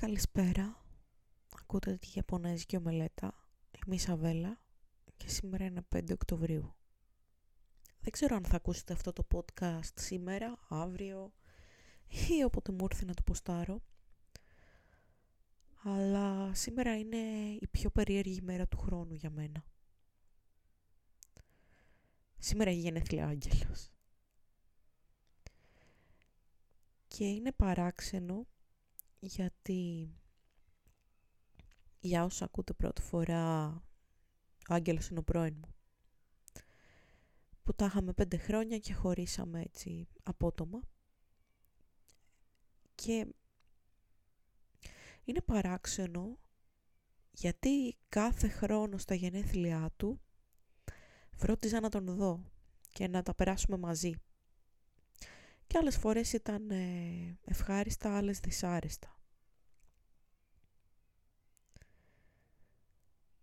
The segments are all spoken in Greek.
Καλησπέρα. Ακούτε τη Ιαπωνέζικη ομελέτα. Είμαι η Σαβέλα και σήμερα είναι 5 Οκτωβρίου. Δεν ξέρω αν θα ακούσετε αυτό το podcast σήμερα, αύριο ή όποτε μου έρθει να το ποστάρω. Αλλά σήμερα είναι η πιο περίεργη μέρα του χρόνου για μένα. Σήμερα έχει γενέθλια άγγελος. Και είναι παράξενο γιατί για όσους ακούτε πρώτη φορά ο Άγγελος είναι ο πρώην μου. Που τα είχαμε πέντε χρόνια και χωρίσαμε έτσι απότομα. Και είναι παράξενο γιατί κάθε χρόνο στα γενέθλιά του φρόντιζα να τον δω και να τα περάσουμε μαζί. Και άλλες φορές ήταν ε, ευχάριστα, άλλες δυσάρεστα.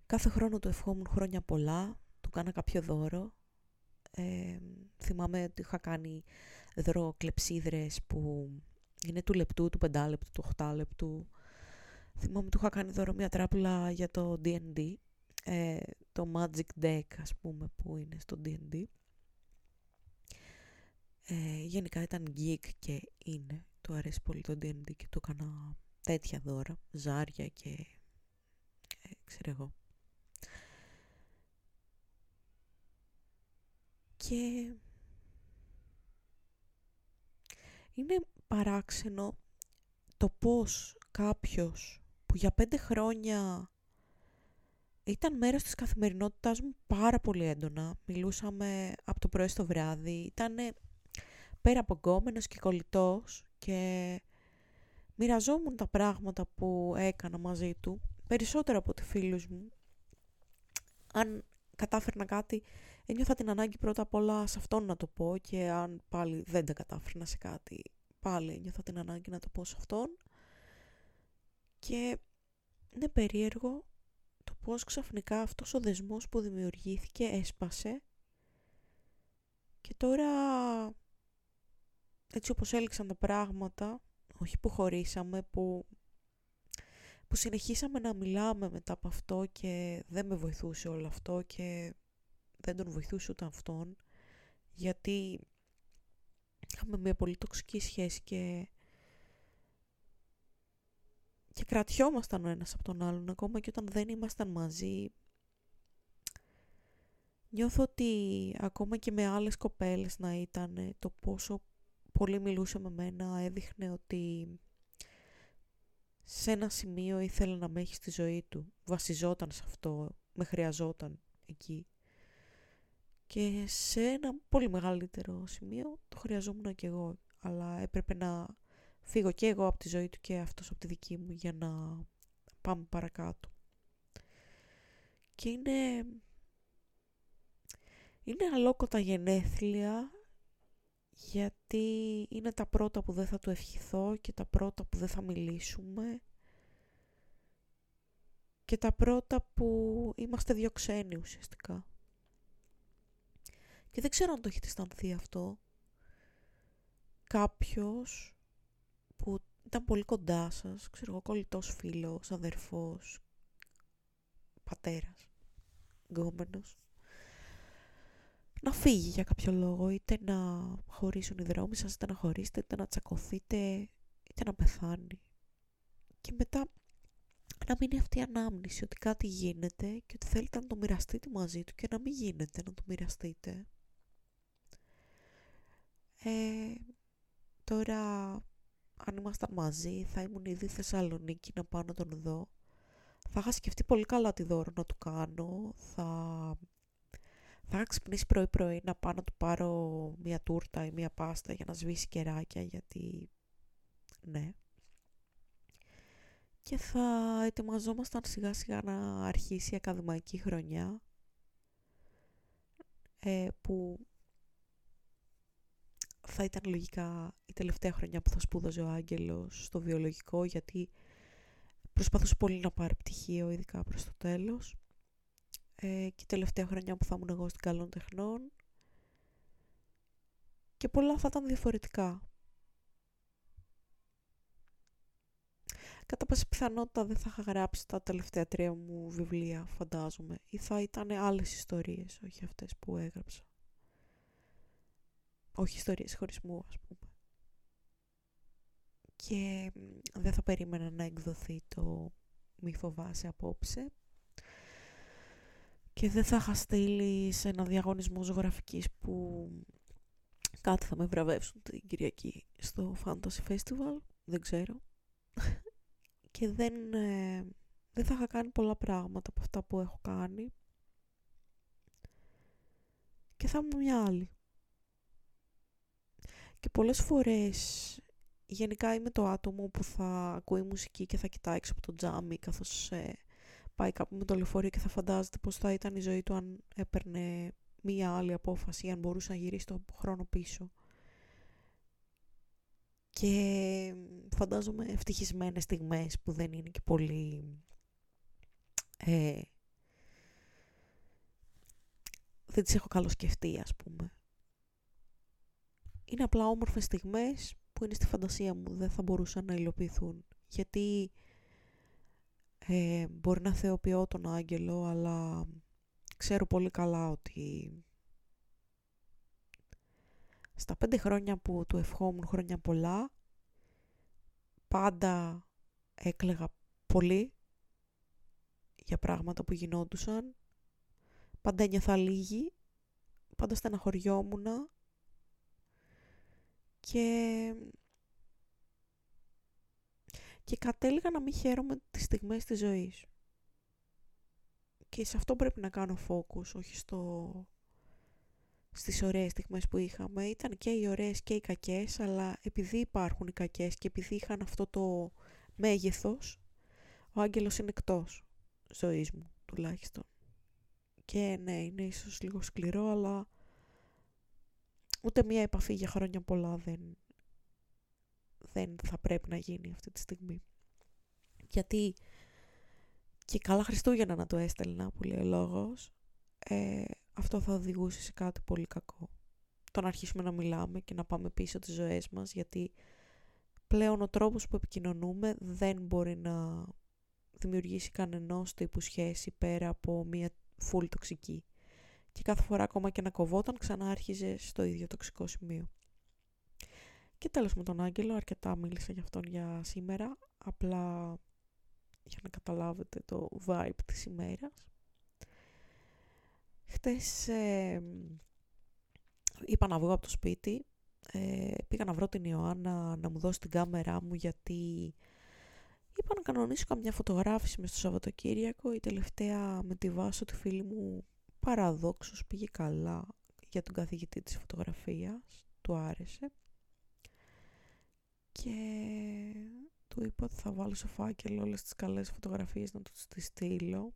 Κάθε χρόνο του ευχόμουν χρόνια πολλά, του κάνα κάποιο δώρο. Ε, θυμάμαι ότι είχα κάνει δώρο κλεψίδρες που είναι του λεπτού, του πεντάλεπτου, του οχτάλεπτου. Θυμάμαι ότι του είχα κάνει δώρο μια τράπουλα για το D&D, ε, το Magic Deck ας πούμε που είναι στο D&D. Ε, γενικά ήταν geek και είναι. Του αρέσει πολύ το D&D και του έκανα τέτοια δώρα, ζάρια και ε, ξέρω εγώ. Και είναι παράξενο το πώς κάποιος που για πέντε χρόνια ήταν μέρος της καθημερινότητάς μου πάρα πολύ έντονα. Μιλούσαμε από το πρωί στο βράδυ. Ήταν πέρα από γκόμενος και κολλητός και μοιραζόμουν τα πράγματα που έκανα μαζί του, περισσότερο από τη φίλους μου. Αν κατάφερνα κάτι, ένιωθα την ανάγκη πρώτα απ' όλα σε αυτόν να το πω και αν πάλι δεν τα κατάφερνα σε κάτι, πάλι ένιωθα την ανάγκη να το πω σε αυτόν. Και είναι περίεργο το πώς ξαφνικά αυτός ο δεσμός που δημιουργήθηκε έσπασε και τώρα έτσι όπως έληξαν τα πράγματα, όχι που χωρίσαμε, που, που συνεχίσαμε να μιλάμε μετά από αυτό και δεν με βοηθούσε όλο αυτό και δεν τον βοηθούσε ούτε αυτόν, γιατί είχαμε μια πολύ τοξική σχέση και και κρατιόμασταν ο ένας από τον άλλον ακόμα και όταν δεν ήμασταν μαζί νιώθω ότι ακόμα και με άλλες κοπέλες να ήταν το πόσο πολύ μιλούσε με μένα, έδειχνε ότι σε ένα σημείο ήθελε να με έχει στη ζωή του. Βασιζόταν σε αυτό, με χρειαζόταν εκεί. Και σε ένα πολύ μεγαλύτερο σημείο το χρειαζόμουν και εγώ. Αλλά έπρεπε να φύγω και εγώ από τη ζωή του και αυτός από τη δική μου για να πάμε παρακάτω. Και είναι... Είναι αλόκοτα γενέθλια γιατί είναι τα πρώτα που δεν θα του ευχηθώ και τα πρώτα που δεν θα μιλήσουμε και τα πρώτα που είμαστε δύο ξένοι ουσιαστικά. Και δεν ξέρω αν το έχετε αισθανθεί αυτό. Κάποιος που ήταν πολύ κοντά σας, ξέρω εγώ, κολλητός φίλος, αδερφός, πατέρας, γκόμενος, να φύγει για κάποιο λόγο, είτε να χωρίσουν οι δρόμοι σας, είτε να χωρίσετε, είτε να τσακωθείτε, είτε να πεθάνει. Και μετά να μείνει αυτή η ανάμνηση ότι κάτι γίνεται και ότι θέλετε να το μοιραστείτε μαζί του και να μην γίνεται να το μοιραστείτε. Ε, τώρα, αν ήμασταν μαζί, θα ήμουν ήδη Θεσσαλονίκη να πάω να τον δω. Θα είχα σκεφτεί πολύ καλά τι δώρο να του κάνω. Θα θα είχα ξυπνήσει πρωί-πρωί να πάω να του πάρω μια τούρτα ή μια πάστα για να σβήσει κεράκια γιατί ναι. Και θα ετοιμαζόμασταν σιγά σιγά να αρχίσει η ακαδημαϊκή χρονιά ε, που θα ήταν λογικά η τελευταία χρονιά που θα σπούδαζε ο Άγγελος στο βιολογικό γιατί προσπαθούσε πολύ να πάρει πτυχίο ειδικά προς το τέλος ε, και η τελευταία χρονιά που θα ήμουν εγώ στην καλών τεχνών και πολλά θα ήταν διαφορετικά. κατά πάσα πιθανότητα δεν θα είχα γράψει τα τελευταία τρία μου βιβλία, φαντάζομαι. Ή θα ήταν άλλες ιστορίες, όχι αυτές που έγραψα. Όχι ιστορίες χωρισμού, ας πούμε. Και δεν θα περίμενα να εκδοθεί το «Μη φοβάσαι απόψε». Και δεν θα είχα στείλει σε ένα διαγωνισμό ζωγραφικής που κάτι θα με βραβεύσουν την Κυριακή στο Fantasy Festival. Δεν ξέρω και δεν, ε, δεν θα είχα κάνει πολλά πράγματα από αυτά που έχω κάνει και θα ήμουν μια άλλη. Και πολλές φορές γενικά είμαι το άτομο που θα ακούει μουσική και θα κοιτάει έξω από το τζάμι καθώς ε, πάει κάπου με το λεωφορείο και θα φαντάζεται πως θα ήταν η ζωή του αν έπαιρνε μία άλλη απόφαση ή αν μπορούσε να γυρίσει το χρόνο πίσω. Και φαντάζομαι ευτυχισμένες στιγμές που δεν είναι και πολύ ε, δεν τις έχω καλοσκεφτεί ας πούμε είναι απλά όμορφες στιγμές που είναι στη φαντασία μου δεν θα μπορούσαν να υλοποιηθούν. Γιατί ε, μπορεί να θεοποιώ τον άγγελο αλλά ξέρω πολύ καλά ότι στα πέντε χρόνια που του ευχόμουν χρόνια πολλά, πάντα έκλεγα πολύ για πράγματα που γινόντουσαν, πάντα ένιωθα λίγη, πάντα στεναχωριόμουν και... και κατέληγα να μην χαίρομαι τις στιγμές της ζωής. Και σε αυτό πρέπει να κάνω focus, όχι στο στις ωραίες στιγμές που είχαμε. Ήταν και οι ωραίες και οι κακές, αλλά επειδή υπάρχουν οι κακές και επειδή είχαν αυτό το μέγεθος, ο άγγελος είναι εκτός ζωής μου, τουλάχιστον. Και ναι, είναι ίσως λίγο σκληρό, αλλά ούτε μία επαφή για χρόνια πολλά δεν, δεν θα πρέπει να γίνει αυτή τη στιγμή. Γιατί και καλά Χριστούγεννα να το έστελνα που λέει ο λόγος, ε, αυτό θα οδηγούσε σε κάτι πολύ κακό. Το να αρχίσουμε να μιλάμε και να πάμε πίσω τις ζωές μας, γιατί πλέον ο τρόπος που επικοινωνούμε δεν μπορεί να δημιουργήσει κανενός τύπου σχέση πέρα από μια φουλ τοξική. Και κάθε φορά ακόμα και να κοβόταν ξανά άρχιζε στο ίδιο τοξικό σημείο. Και τέλος με τον Άγγελο, αρκετά μίλησα για αυτόν για σήμερα, απλά για να καταλάβετε το vibe της ημέρας. Χτες ε, είπα να βγω από το σπίτι, ε, πήγα να βρω την Ιωάννα να μου δώσει την κάμερά μου γιατί είπα να κανονίσω καμιά φωτογράφηση μες στο Σαββατοκύριακο. Η τελευταία με τη βάσο του φίλου μου παραδόξως πήγε καλά για τον καθηγητή της φωτογραφίας, του άρεσε. Και του είπα ότι θα βάλω σε φάκελο όλες τις καλές φωτογραφίες να τους τις στείλω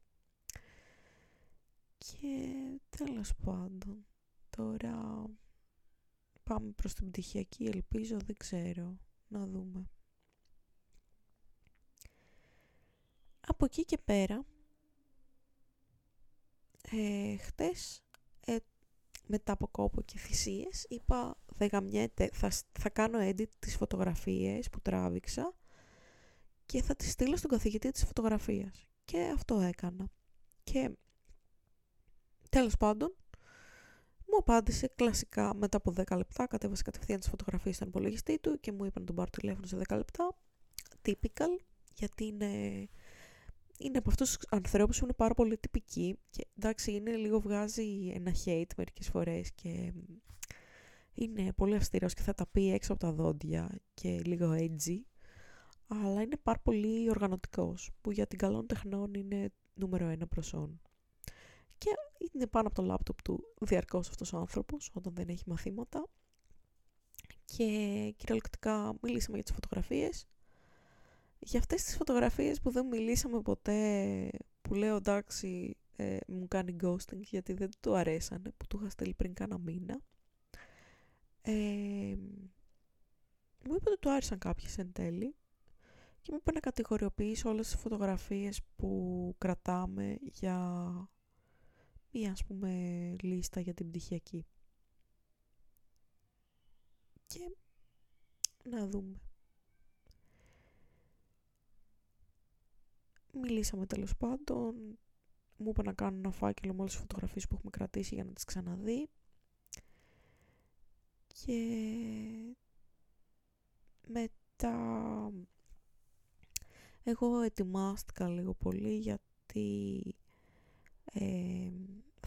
και τέλος πάντων, τώρα πάμε προς την πτυχιακή, ελπίζω, δεν ξέρω, να δούμε. Από εκεί και πέρα, ε, χτες, ε, μετά από κόπο και θυσίες, είπα δεν γαμιέται, θα, θα κάνω edit τις φωτογραφίες που τράβηξα και θα τις στείλω στον καθηγητή της φωτογραφίας. Και αυτό έκανα. Και Τέλος πάντων, μου απάντησε κλασικά μετά από 10 λεπτά, κατέβασε κατευθείαν τις φωτογραφίες στον υπολογιστή του και μου είπε να τον πάρω τηλέφωνο σε 10 λεπτά. Typical, γιατί είναι, είναι από αυτούς τους ανθρώπους που είναι πάρα πολύ τυπικοί και εντάξει είναι λίγο βγάζει ένα hate μερικές φορές και είναι πολύ αυστηρός και θα τα πει έξω από τα δόντια και λίγο edgy αλλά είναι πάρα πολύ οργανωτικός που για την καλών τεχνών είναι νούμερο ένα προσόν. Και είναι πάνω από το λάπτοπ του διαρκώς αυτός ο άνθρωπος όταν δεν έχει μαθήματα. Και κυριολεκτικά μιλήσαμε για τις φωτογραφίες. Για αυτές τις φωτογραφίες που δεν μιλήσαμε ποτέ, που λέω εντάξει ε, μου κάνει ghosting γιατί δεν του αρέσανε, που του είχα στείλει πριν κάνα μήνα. Ε, μου είπε ότι του άρεσαν κάποιες εν τέλει και μου είπε να κατηγοριοποιήσω όλες τις φωτογραφίες που κρατάμε για μία ας πούμε λίστα για την πτυχιακή. Και να δούμε. Μιλήσαμε τέλος πάντων, μου είπε να κάνω ένα φάκελο με όλες τις φωτογραφίες που έχουμε κρατήσει για να τις ξαναδεί. Και μετά εγώ ετοιμάστηκα λίγο πολύ γιατί ε,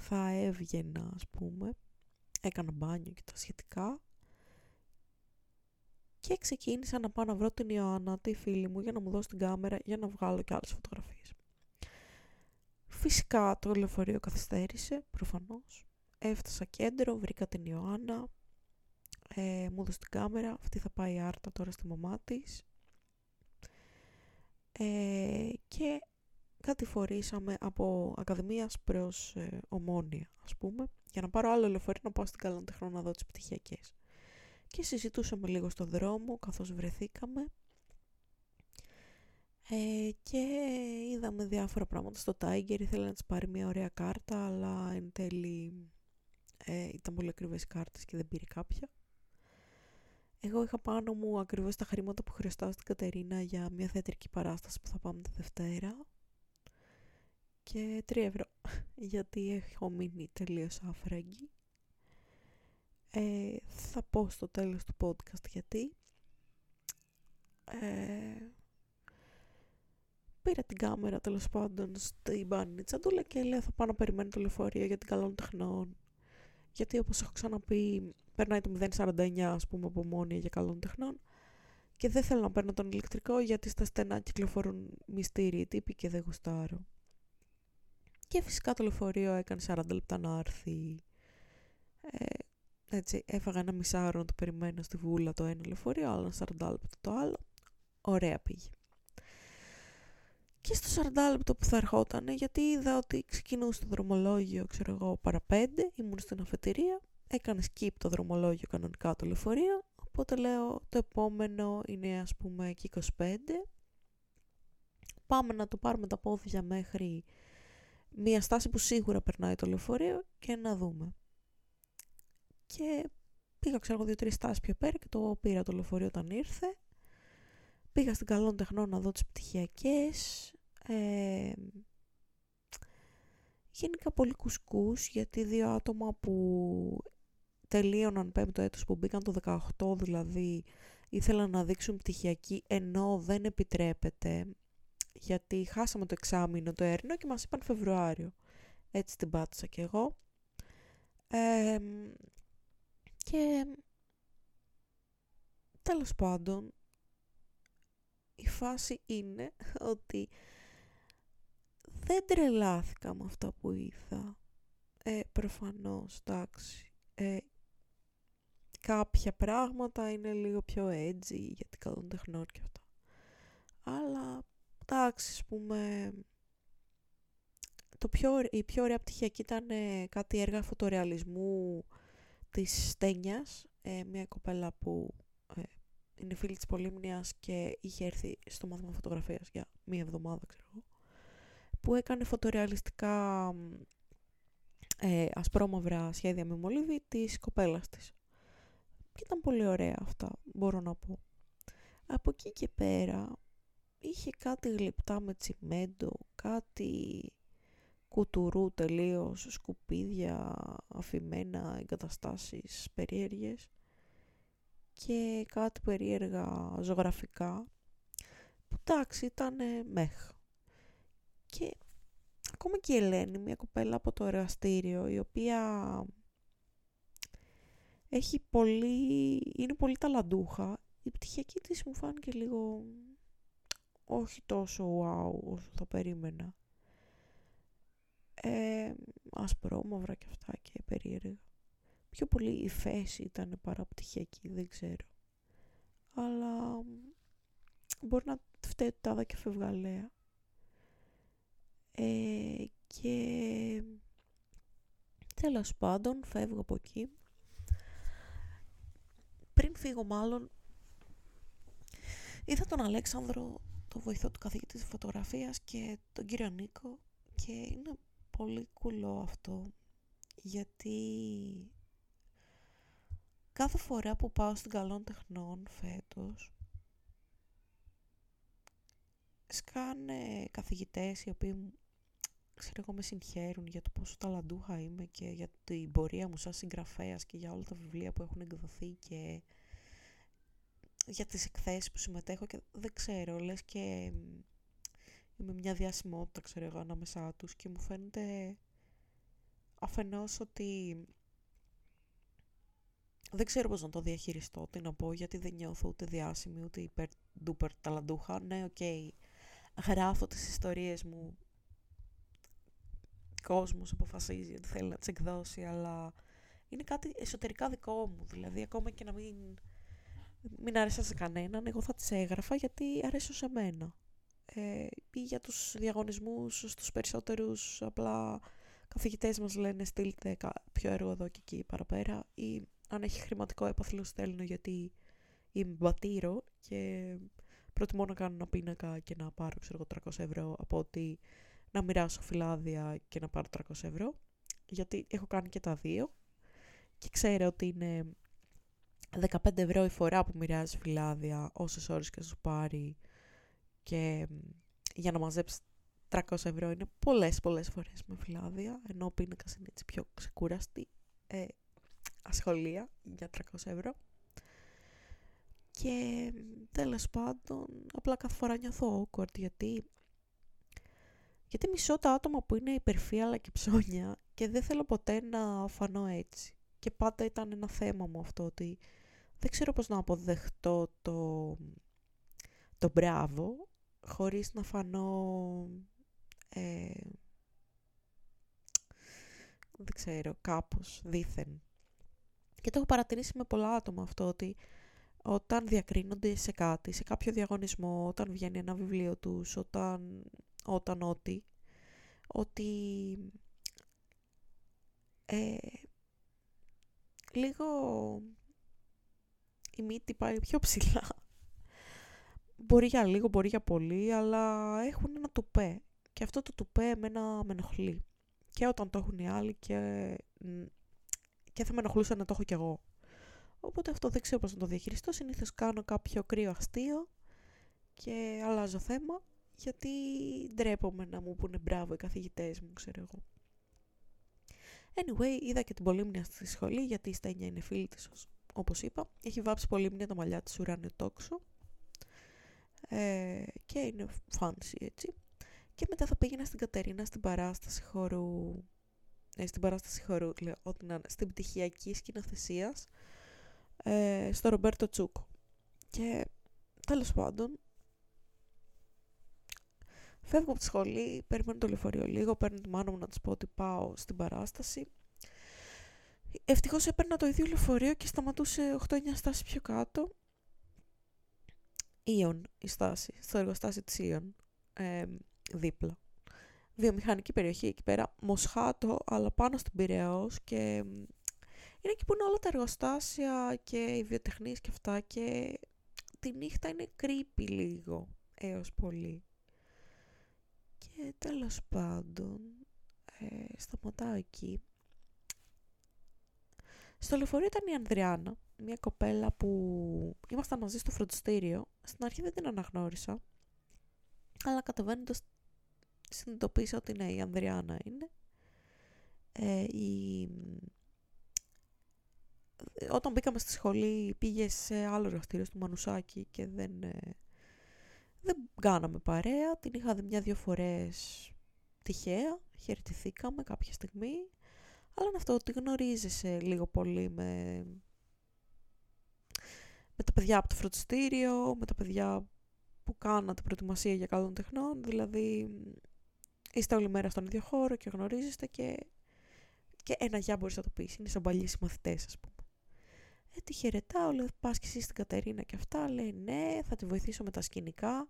θα έβγαινα ας πούμε. Έκανα μπάνιο και τα σχετικά. Και ξεκίνησα να πάω να βρω την Ιωάννα, τη φίλη μου, για να μου δώσει την κάμερα για να βγάλω και άλλες φωτογραφίες. Φυσικά το λεωφορείο καθυστέρησε, προφανώς. Έφτασα κέντρο, βρήκα την Ιωάννα, ε, μου έδωσε την κάμερα, αυτή θα πάει άρτα τώρα στη μαμά της. Ε, και κατηφορήσαμε από Ακαδημίας προς ε, Ομόνια, ας πούμε, για να πάρω άλλο λεωφορείο να πάω στην Καλαντεχνό να δω τις πτυχιακές. Και συζητούσαμε λίγο στο δρόμο καθώς βρεθήκαμε ε, και είδαμε διάφορα πράγματα στο Tiger, ήθελα να της πάρει μια ωραία κάρτα, αλλά εν τέλει ε, ήταν πολύ ακριβές οι κάρτες και δεν πήρε κάποια. Εγώ είχα πάνω μου ακριβώς τα χρήματα που χρειαστάω στην Κατερίνα για μια θεατρική παράσταση που θα πάμε τη Δευτέρα και 3 ευρώ γιατί έχω μείνει τελείως άφραγγη. Ε, θα πω στο τέλος του podcast γιατί. Ε, πήρα την κάμερα τέλος πάντων στην μπάνη τσαντούλα και λέω θα πάω να περιμένω το λεωφορείο για την καλών τεχνών. Γιατί όπως έχω ξαναπεί περνάει το 049 ας πούμε από μόνη για καλών τεχνών και δεν θέλω να παίρνω τον ηλεκτρικό γιατί στα στενά κυκλοφορούν μυστήριοι τύποι και δεν γουστάρω. Και φυσικά το λεωφορείο έκανε 40 λεπτά να έρθει. Ε, έτσι, έφαγα ένα μισάωρο να το περιμένω στη βούλα το ένα λεωφορείο, άλλο 40 λεπτά το άλλο. Ωραία πήγε. Και στο 40 λεπτό που θα ερχόταν, γιατί είδα ότι ξεκινούσε το δρομολόγιο, ξέρω εγώ, παρά 5, ήμουν στην αφετηρία, έκανε skip το δρομολόγιο κανονικά το λεωφορείο, οπότε λέω το επόμενο είναι ας πούμε και 25. Πάμε να το πάρουμε τα πόδια μέχρι μια στάση που σίγουρα περνάει το λεωφορείο και να δούμε. Και πήγα ξέρω εγώ δύο-τρεις στάσεις πιο πέρα και το πήρα το λεωφορείο όταν ήρθε. Πήγα στην καλών τεχνών να δω τις πτυχιακές. Ε, γενικά πολύ κουσκούς γιατί δύο άτομα που τελείωναν πέμπτο έτος που μπήκαν το 18 δηλαδή ήθελαν να δείξουν πτυχιακή ενώ δεν επιτρέπεται γιατί χάσαμε το εξάμεινο το έρνο και μας είπαν Φεβρουάριο. Έτσι την πάτησα κι εγώ. Και τέλος πάντων η φάση είναι ότι δεν τρελάθηκα με αυτά που είδα. Ε, προφανώς, εντάξει. Ε, κάποια πράγματα είναι λίγο πιο edgy γιατί καλούν τεχνών και αυτά. Αλλά εντάξει, ας πούμε, το πιο, η πιο ωραία πτυχιακή ήταν ε, κάτι έργα φωτορεαλισμού της Στένιας, ε, μια κοπέλα που ε, είναι φίλη της Πολύμνιας και είχε έρθει στο μάθημα φωτογραφίας για μία εβδομάδα, ξέρω που έκανε φωτορεαλιστικά ε, ασπρόμαυρα σχέδια με μολύβι της κοπέλας της. Και ήταν πολύ ωραία αυτά, μπορώ να πω. Από εκεί και πέρα είχε κάτι γλυπτά με τσιμέντο, κάτι κουτουρού τελείως, σκουπίδια, αφημένα, εγκαταστάσεις περίεργες και κάτι περίεργα ζωγραφικά που εντάξει ήταν μέχ. Και ακόμα και η Ελένη, μια κοπέλα από το εργαστήριο, η οποία έχει πολύ, είναι πολύ ταλαντούχα, η πτυχιακή της μου φάνηκε λίγο όχι τόσο wow όσο θα περίμενα. Ε, ασπρόμαυρα και αυτά και περίεργα. Πιο πολύ η φέση ήταν παραπτυχιακή, δεν ξέρω. Αλλά μπορεί να φταίει τάδα και φευγαλέα. Ε, και τέλος πάντων φεύγω από εκεί. Πριν φύγω μάλλον είδα τον Αλέξανδρο το βοηθό του καθηγητή της φωτογραφίας και τον κύριο Νίκο και είναι πολύ κουλό αυτό γιατί κάθε φορά που πάω στην καλών τεχνών φέτος καν ε, καθηγητές οι οποίοι ξέρω εγώ με συγχαίρουν για το πόσο ταλαντούχα είμαι και για την πορεία μου σαν συγγραφέας και για όλα τα βιβλία που έχουν εκδοθεί και για τις εκθέσεις που συμμετέχω και δεν ξέρω, λες και είμαι μια διασημότητα ξέρω εγώ ανάμεσά τους και μου φαίνεται αφενός ότι δεν ξέρω πώς να το διαχειριστώ, τι να πω, γιατί δεν νιώθω ούτε διάσημη, ούτε υπερ duper ταλαντούχα. Ναι, OK, okay. γράφω τις ιστορίες μου, κόσμος αποφασίζει ότι θέλει να τις εκδώσει, αλλά είναι κάτι εσωτερικά δικό μου, δηλαδή ακόμα και να μην, μην άρεσα σε κανέναν, εγώ θα τις έγραφα γιατί αρέσω σε μένα. Ε, ή για τους διαγωνισμούς στους περισσότερους απλά καθηγητές μας λένε στείλτε πιο έργο εδώ και εκεί παραπέρα ή αν έχει χρηματικό έπαθλο στέλνω γιατί είμαι μπατήρο και προτιμώ να κάνω ένα πίνακα και να πάρω ξέρω, 300 ευρώ από ότι να μοιράσω φυλάδια και να πάρω 300 ευρώ γιατί έχω κάνει και τα δύο και ξέρω ότι είναι 15 ευρώ η φορά που μοιράζει φυλάδια όσες ώρες και σου πάρει και για να μαζέψει 300 ευρώ είναι πολλές πολλές φορές με φυλάδια ενώ ο πίνακας είναι έτσι πιο ξεκούραστη ε, ασχολία για 300 ευρώ. Και τέλος πάντων, απλά κάθε φορά νιώθω awkward γιατί, γιατί μισώ τα άτομα που είναι υπερφύαλα και ψώνια και δεν θέλω ποτέ να φανώ έτσι. Και πάντα ήταν ένα θέμα μου αυτό ότι δεν ξέρω πώς να αποδεχτώ το, το μπράβο χωρίς να φανώ ε, δεν ξέρω, κάπως, δήθεν. Και το έχω παρατηρήσει με πολλά άτομα αυτό ότι όταν διακρίνονται σε κάτι, σε κάποιο διαγωνισμό, όταν βγαίνει ένα βιβλίο τους, όταν, όταν ό,τι, ότι ε, λίγο η μύτη πάει πιο ψηλά. Μπορεί για λίγο, μπορεί για πολύ, αλλά έχουν ένα τουπέ. Και αυτό το τουπέ εμένα με ενοχλεί. Και όταν το έχουν οι άλλοι και και θα με ενοχλούσε να το έχω κι εγώ. Οπότε αυτό δεν ξέρω πώς να το διαχειριστώ. Συνήθως κάνω κάποιο κρύο αστείο και αλλάζω θέμα γιατί ντρέπομαι να μου πούνε μπράβο οι καθηγητές μου, ξέρω εγώ. Anyway, είδα και την Πολύμνια στη σχολή γιατί η Στένια είναι φίλη της, όπως είπα. Έχει βάψει Πολύμνια τα μαλλιά της ουράνιο τόξο ε, και είναι fancy έτσι. Και μετά θα πήγαινα στην Κατερίνα στην παράσταση χώρου ε, στην παράσταση χορού, λέω, ό,τι να είναι, στην πτυχιακή σκηνοθεσίας ε, στο Ρομπέρτο Τσούκο. Και τέλος πάντων, φεύγω από τη σχολή, περιμένω το λεωφορείο λίγο, παίρνω τη μάνα μου να της πω ότι πάω στην παράσταση. Ευτυχώς έπαιρνα το ίδιο λεωφορείο και σταματούσε 8-9 στάσεις πιο κάτω. Ήον η στάση, στο εργοστάσιο της Ήον, ε, δίπλα βιομηχανική περιοχή εκεί πέρα, Μοσχάτο, αλλά πάνω στην Πειραιός και είναι εκεί που είναι όλα τα εργοστάσια και οι βιοτεχνίες και αυτά και τη νύχτα είναι creepy λίγο έως πολύ. Και τέλος πάντων, ε, σταματάω εκεί. Στο λεωφορείο ήταν η Ανδριάνα, μια κοπέλα που ήμασταν μαζί στο φροντιστήριο. Στην αρχή δεν την αναγνώρισα, αλλά κατεβαίνοντας συνειδητοποίησα ότι ναι, η Ανδριάνα είναι. Ε, η... Όταν μπήκαμε στη σχολή πήγε σε άλλο εργαστήριο στο Μανουσάκι και δεν, ε, δεν κάναμε παρέα. Την είχα δει μια-δυο φορές τυχαία, χαιρετηθήκαμε κάποια στιγμή. Αλλά είναι αυτό ότι γνωρίζεσαι λίγο πολύ με, με τα παιδιά από το φροντιστήριο, με τα παιδιά που κάνατε προετοιμασία για καλών τεχνών, δηλαδή είστε όλη μέρα στον ίδιο χώρο και γνωρίζεστε και, και ένα γεια μπορείς να το πεις. Είναι σαν παλιοί συμμαθητές, ας πούμε. Ε, τη χαιρετάω, λέω, πας και εσύ στην Κατερίνα και αυτά. Λέει, ναι, θα τη βοηθήσω με τα σκηνικά.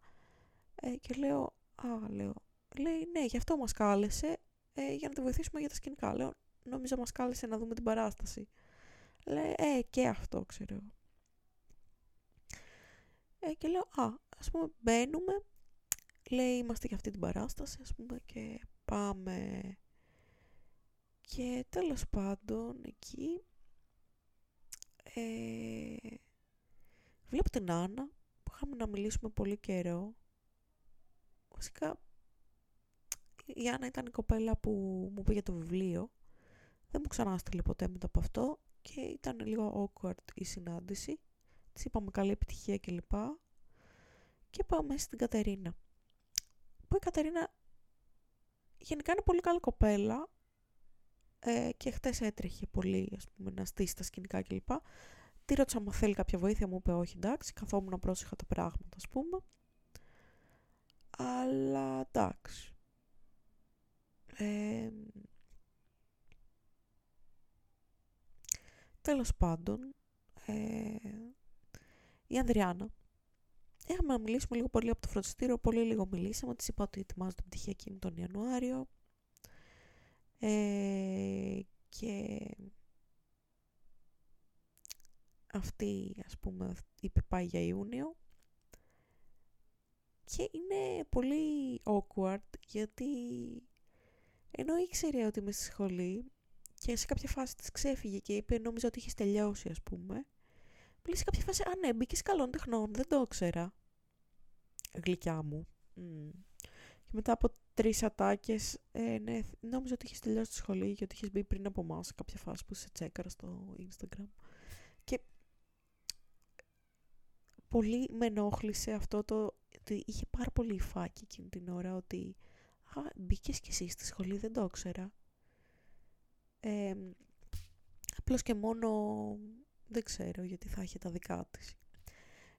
Ε, και λέω, α, λέω, λέει, ναι, γι' αυτό μας κάλεσε, ε, για να τη βοηθήσουμε για τα σκηνικά. Λέω, νόμιζα μας κάλεσε να δούμε την παράσταση. Λέει, ε, και αυτό, ξέρω. Ε, και λέω, α, ας πούμε, μπαίνουμε, λέει είμαστε για αυτή την παράσταση ας πούμε και πάμε και τέλος πάντων εκεί ε, βλέπω την Άννα που είχαμε να μιλήσουμε πολύ καιρό Βασικά, η Άννα ήταν η κοπέλα που μου πήγε το βιβλίο. Δεν μου ξανά στείλε ποτέ μετά από αυτό και ήταν λίγο awkward η συνάντηση. Της είπαμε καλή επιτυχία κλπ. Και πάμε στην Κατερίνα. Που η Κατερίνα γενικά είναι πολύ καλή κοπέλα ε, και χτες έτρεχε πολύ ας πούμε, να στήσει τα σκηνικά κλπ. Τι ρώτησα αν θέλει κάποια βοήθεια, μου είπε όχι εντάξει, καθόμουν πρόσεχα τα πράγματα ας πούμε. Αλλά εντάξει. Ε, τέλος πάντων, ε, η Ανδριάνα. Είχαμε να μιλήσουμε λίγο πολύ από το φροντιστήριο, πολύ λίγο μιλήσαμε. Της είπα ότι ετοιμάζω την πτυχιακή μου τον Ιανουάριο. Ε, και αυτή, ας πούμε, είπε πάει για Ιούνιο. Και είναι πολύ awkward γιατί ενώ ήξερε ότι είμαι στη σχολή και σε κάποια φάση της ξέφυγε και είπε νόμιζα ότι είχες τελειώσει ας πούμε. Πλή σε κάποια φάση, α ναι, μπήκες καλών τεχνών, δεν το ήξερα. Γλυκιά μου. Και μετά από τρεις ατάκες, ε, ναι, νόμιζα ότι είχες τελειώσει τη σχολή και ότι είχες μπει πριν από εμάς σε κάποια φάση που σε τσέκαρα στο Instagram. Και πολύ με ενόχλησε αυτό το ότι είχε πάρα πολύ φάκι εκείνη την ώρα ότι α, μπήκες κι εσύ στη σχολή, δεν το ήξερα. Ε, απλώς και μόνο δεν ξέρω γιατί θα έχει τα δικά της.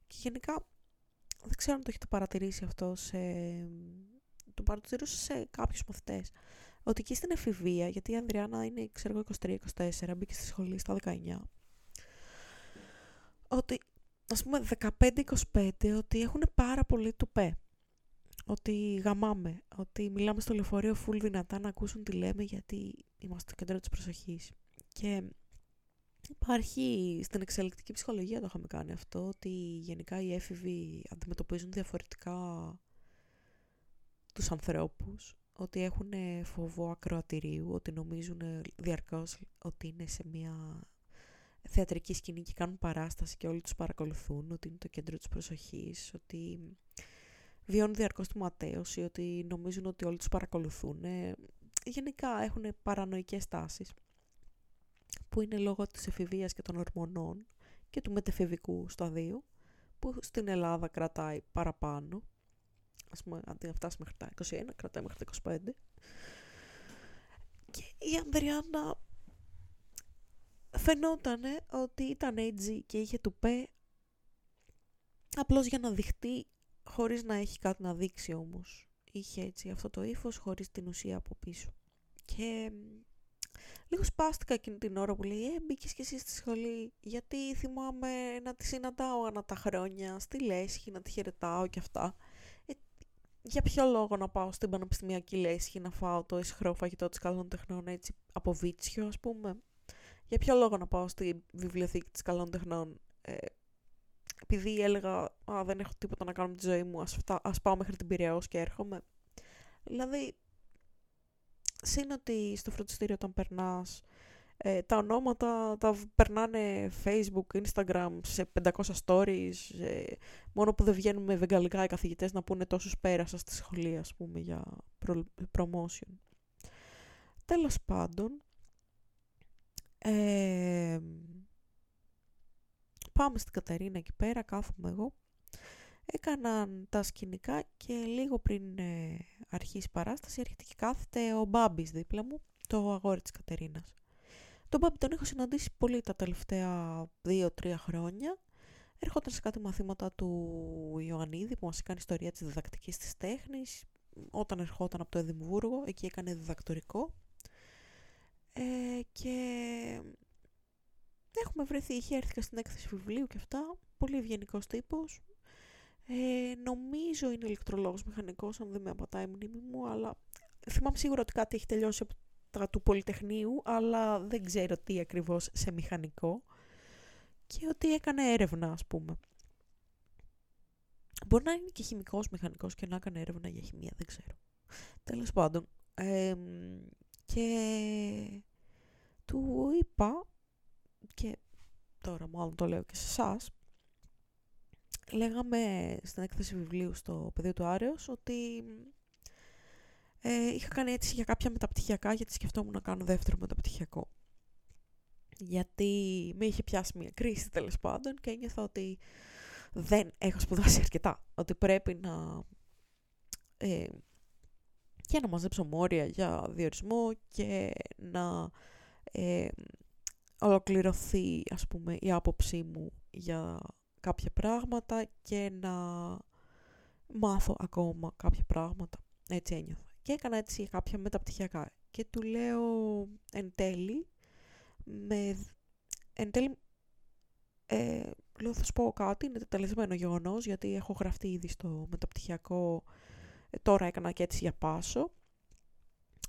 Και γενικά δεν ξέρω αν το έχετε παρατηρήσει αυτό σε... Το παρατηρούσα σε κάποιους μαθητές. Ότι εκεί στην εφηβεία, γιατί η Ανδριάννα είναι, ξέρω 23-24, μπήκε στη σχολή στα 19. Ότι, ας πούμε, 15-25, ότι έχουν πάρα πολύ τουπέ. Ότι γαμάμε, ότι μιλάμε στο λεωφορείο full δυνατά να ακούσουν τι λέμε γιατί είμαστε στο κέντρο της προσοχής. Και Υπάρχει στην εξελικτική ψυχολογία το είχαμε κάνει αυτό, ότι γενικά οι έφηβοι αντιμετωπίζουν διαφορετικά τους ανθρώπους, ότι έχουν φόβο ακροατηρίου, ότι νομίζουν διαρκώς ότι είναι σε μια θεατρική σκηνή και κάνουν παράσταση και όλοι τους παρακολουθούν, ότι είναι το κέντρο της προσοχής, ότι βιώνουν διαρκώς τη ματέωση, ότι νομίζουν ότι όλοι τους παρακολουθούν. Γενικά έχουν παρανοϊκές τάσεις που είναι λόγω της εφηβείας και των ορμονών και του μετεφηβικού σταδίου, που στην Ελλάδα κρατάει παραπάνω. Ας πούμε, αντί να φτάσει μέχρι τα 21, κρατάει μέχρι τα 25. Και η Ανδριάννα φαινόταν ότι ήταν έτσι και είχε του πέ απλώς για να δειχτεί χωρίς να έχει κάτι να δείξει όμως. Είχε έτσι αυτό το ύφος χωρίς την ουσία από πίσω. Και λίγο σπάστηκα εκείνη την ώρα που λέει «Ε, μπήκες και εσύ στη σχολή, γιατί θυμάμαι να τη συναντάω ανά τα χρόνια, στη λέσχη, να τη χαιρετάω και αυτά». Ε, για ποιο λόγο να πάω στην πανεπιστημιακή λέσχη να φάω το ισχρό φαγητό της καλών τεχνών έτσι από βίτσιο ας πούμε. Για ποιο λόγο να πάω στη βιβλιοθήκη της καλών τεχνών ε, επειδή έλεγα «Α, δεν έχω τίποτα να κάνω με τη ζωή μου, ας, ας πάω μέχρι την Πειραιώς και έρχομαι». Δηλαδή, Συν ότι στο φροντιστήριο όταν περνάς ε, τα ονόματα τα περνάνε facebook, instagram, σε 500 stories, μόνο που δεν βγαίνουν με βεγγαλικά οι καθηγητές να πούνε τόσους πέρασα στη σχολή, ας πούμε, για promotion. Τέλος πάντων, ε, πάμε στην Κατερίνα εκεί πέρα, κάθομαι εγώ έκαναν τα σκηνικά και λίγο πριν ε, αρχίσει η παράσταση έρχεται και κάθεται ο Μπάμπης δίπλα μου, το αγόρι της Κατερίνας. Τον Μπάμπη τον έχω συναντήσει πολύ τα τελευταία δύο-τρία χρόνια. Έρχονταν σε κάτι μαθήματα του Ιωαννίδη που μας έκανε ιστορία της διδακτικής της τέχνης. Όταν ερχόταν από το Εδιμβούργο, εκεί έκανε διδακτορικό. Ε, και έχουμε βρεθεί, είχε έρθει στην έκθεση βιβλίου και αυτά. Πολύ ευγενικός τύπος. Ε, νομίζω είναι ηλεκτρολόγος μηχανικός, αν δεν με απατάει η μνήμη μου, αλλά θυμάμαι σίγουρα ότι κάτι έχει τελειώσει από τα του Πολυτεχνείου, αλλά δεν ξέρω τι ακριβώς σε μηχανικό και ότι έκανε έρευνα, ας πούμε. Μπορεί να είναι και χημικός μηχανικός και να έκανε έρευνα για χημεία, δεν ξέρω. Τέλος πάντων. και του είπα, και τώρα μάλλον το λέω και σε εσάς, λέγαμε στην έκθεση βιβλίου στο πεδίο του Άρεος ότι ε, είχα κάνει έτσι για κάποια μεταπτυχιακά γιατί σκεφτόμουν να κάνω δεύτερο μεταπτυχιακό. Γιατί με είχε πιάσει μια κρίση τέλος πάντων και ένιωθα ότι δεν έχω σπουδάσει αρκετά. Ότι πρέπει να ε, και να μαζέψω μόρια για διορισμό και να ε, ολοκληρωθεί ας πούμε η άποψή μου για κάποια πράγματα και να μάθω ακόμα κάποια πράγματα. Έτσι ένιωθα. Και έκανα έτσι κάποια μεταπτυχιακά. Και του λέω εν τέλει, με, εν τέλει ε, λέω θα σου πω κάτι, είναι τελεσμένο γεγονός γιατί έχω γραφτεί ήδη στο μεταπτυχιακό ε, τώρα έκανα και έτσι για πάσο.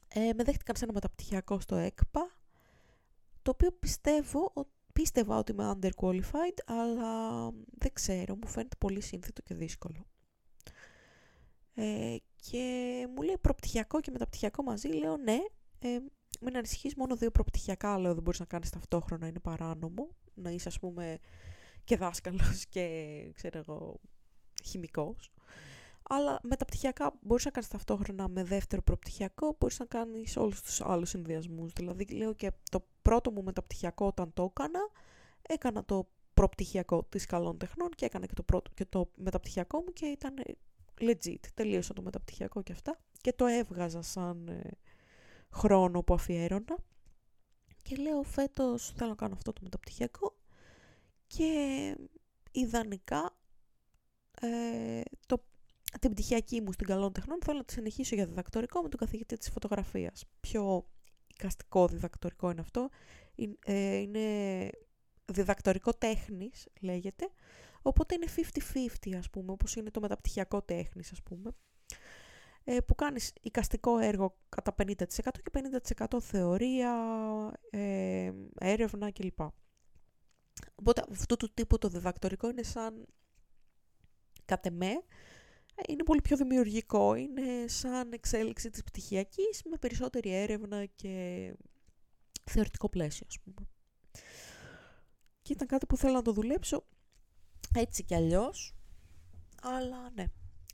Ε, με δέχτηκαν σε ένα μεταπτυχιακό στο ΕΚΠΑ, το οποίο πιστεύω, πίστευα ότι είμαι underqualified, αλλά δεν ξέρω, μου φαίνεται πολύ σύνθετο και δύσκολο. Ε, και μου λέει προπτυχιακό και μεταπτυχιακό μαζί, λέω ναι, ε, μην ανησυχείς, μόνο δύο προπτυχιακά, λέω, δεν μπορείς να κάνεις ταυτόχρονα, είναι παράνομο, να είσαι ας πούμε και δάσκαλος και ξέρω εγώ χημικός. Αλλά μεταπτυχιακά μπορείς να κάνεις ταυτόχρονα με δεύτερο προπτυχιακό, μπορείς να κάνεις όλους τους άλλους συνδυασμούς. Δηλαδή, λέω και το πρώτο μου μεταπτυχιακό όταν το έκανα, έκανα το προπτυχιακό της καλών τεχνών και έκανα και το, πρώτο, και το μεταπτυχιακό μου και ήταν legit. Τελείωσα το μεταπτυχιακό και αυτά και το έβγαζα σαν ε, χρόνο που αφιέρωνα. Και λέω φέτος θέλω να κάνω αυτό το μεταπτυχιακό και ιδανικά ε, το την πτυχιακή μου στην καλών τεχνών θέλω να τη συνεχίσω για διδακτορικό με τον καθηγητή της φωτογραφίας. Πιο οικαστικό διδακτορικό είναι αυτό. Ε, είναι διδακτορικό τέχνης λέγεται, οπότε είναι 50-50 ας πούμε, όπως είναι το μεταπτυχιακό τέχνης ας πούμε, ε, που κάνεις οικαστικό έργο κατά 50% και 50% θεωρία, ε, έρευνα κλπ. Οπότε αυτού του τύπου το διδακτορικό είναι σαν κατ' εμέ, είναι πολύ πιο δημιουργικό. Είναι σαν εξέλιξη της πτυχιακής με περισσότερη έρευνα και θεωρητικό πλαίσιο, ας πούμε. Και ήταν κάτι που θέλω να το δουλέψω έτσι κι αλλιώς. Αλλά ναι.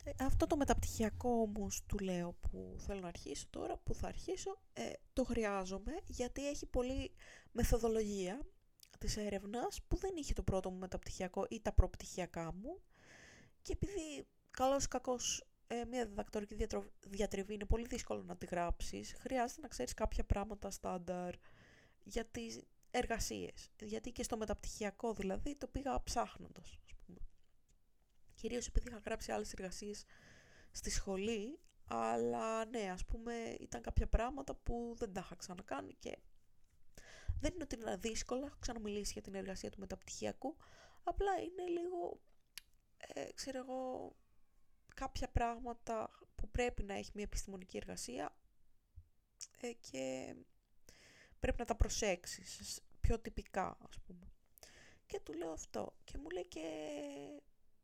Ε, αυτό το μεταπτυχιακό όμως του λέω που θέλω να αρχίσω τώρα, που θα αρχίσω, ε, το χρειάζομαι γιατί έχει πολύ μεθοδολογία της έρευνας που δεν είχε το πρώτο μου μεταπτυχιακό ή τα προπτυχιακά μου και επειδή καλός ή κακός ε, μια διδακτορική διατριβή είναι πολύ δύσκολο να τη γράψεις. Χρειάζεται να ξέρεις κάποια πράγματα στάνταρ για τις εργασίες. Γιατί και στο μεταπτυχιακό δηλαδή το πήγα ψάχνοντας, ας πούμε. Κυρίως επειδή είχα γράψει άλλες εργασίες στη σχολή, αλλά ναι, ας πούμε, ήταν κάποια πράγματα που δεν τα είχα ξανακάνει και δεν είναι ότι είναι δύσκολα, έχω ξαναμιλήσει για την εργασία του μεταπτυχιακού, απλά είναι λίγο, ε, ξέρω εγώ, κάποια πράγματα που πρέπει να έχει μια επιστημονική εργασία ε, και πρέπει να τα προσέξεις πιο τυπικά ας πούμε. Και του λέω αυτό και μου λέει και,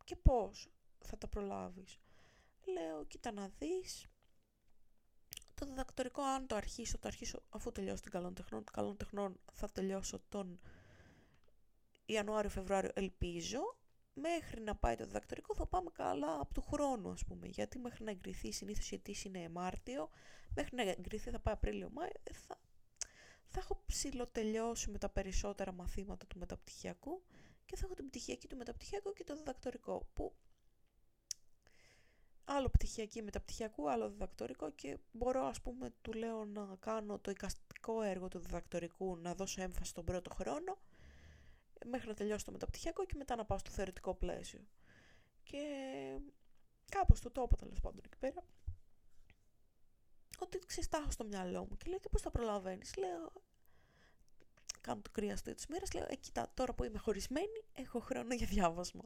και πώς θα τα προλάβεις. Λέω κοίτα να δεις το διδακτορικό αν το αρχίσω, το αρχίσω αφού τελειώσω την καλών τεχνών. Την καλών τεχνών θα τελειώσω τον Ιανουάριο-Φεβρουάριο ελπίζω μέχρι να πάει το διδακτορικό θα πάμε καλά από του χρόνου ας πούμε. Γιατί μέχρι να εγκριθεί συνήθως η είναι Μάρτιο μέχρι να εγκριθεί θα πάει Απρίλιο-Μάιο ε, θα, θα έχω ψηλοτελειώσει με τα περισσότερα μαθήματα του μεταπτυχιακού και θα έχω την πτυχιακή του μεταπτυχιακού και το διδακτορικό που άλλο πτυχιακή μεταπτυχιακού, άλλο διδακτορικό και μπορώ ας πούμε του λέω να κάνω το εικαστικό έργο του διδακτορικού να δώσω έμφαση στον πρώτο χρόνο μέχρι να τελειώσει το μεταπτυχιακό και μετά να πάω στο θεωρητικό πλαίσιο. Και κάπως το τόπο τέλος πάντων εκεί πέρα. Ότι ξεστάχω στο μυαλό μου και λέω και πώς θα προλαβαίνεις; Λέω, κάνω το κρύαστο της μέρας, λέω, ε, κοίτα, τώρα που είμαι χωρισμένη, έχω χρόνο για διάβασμα.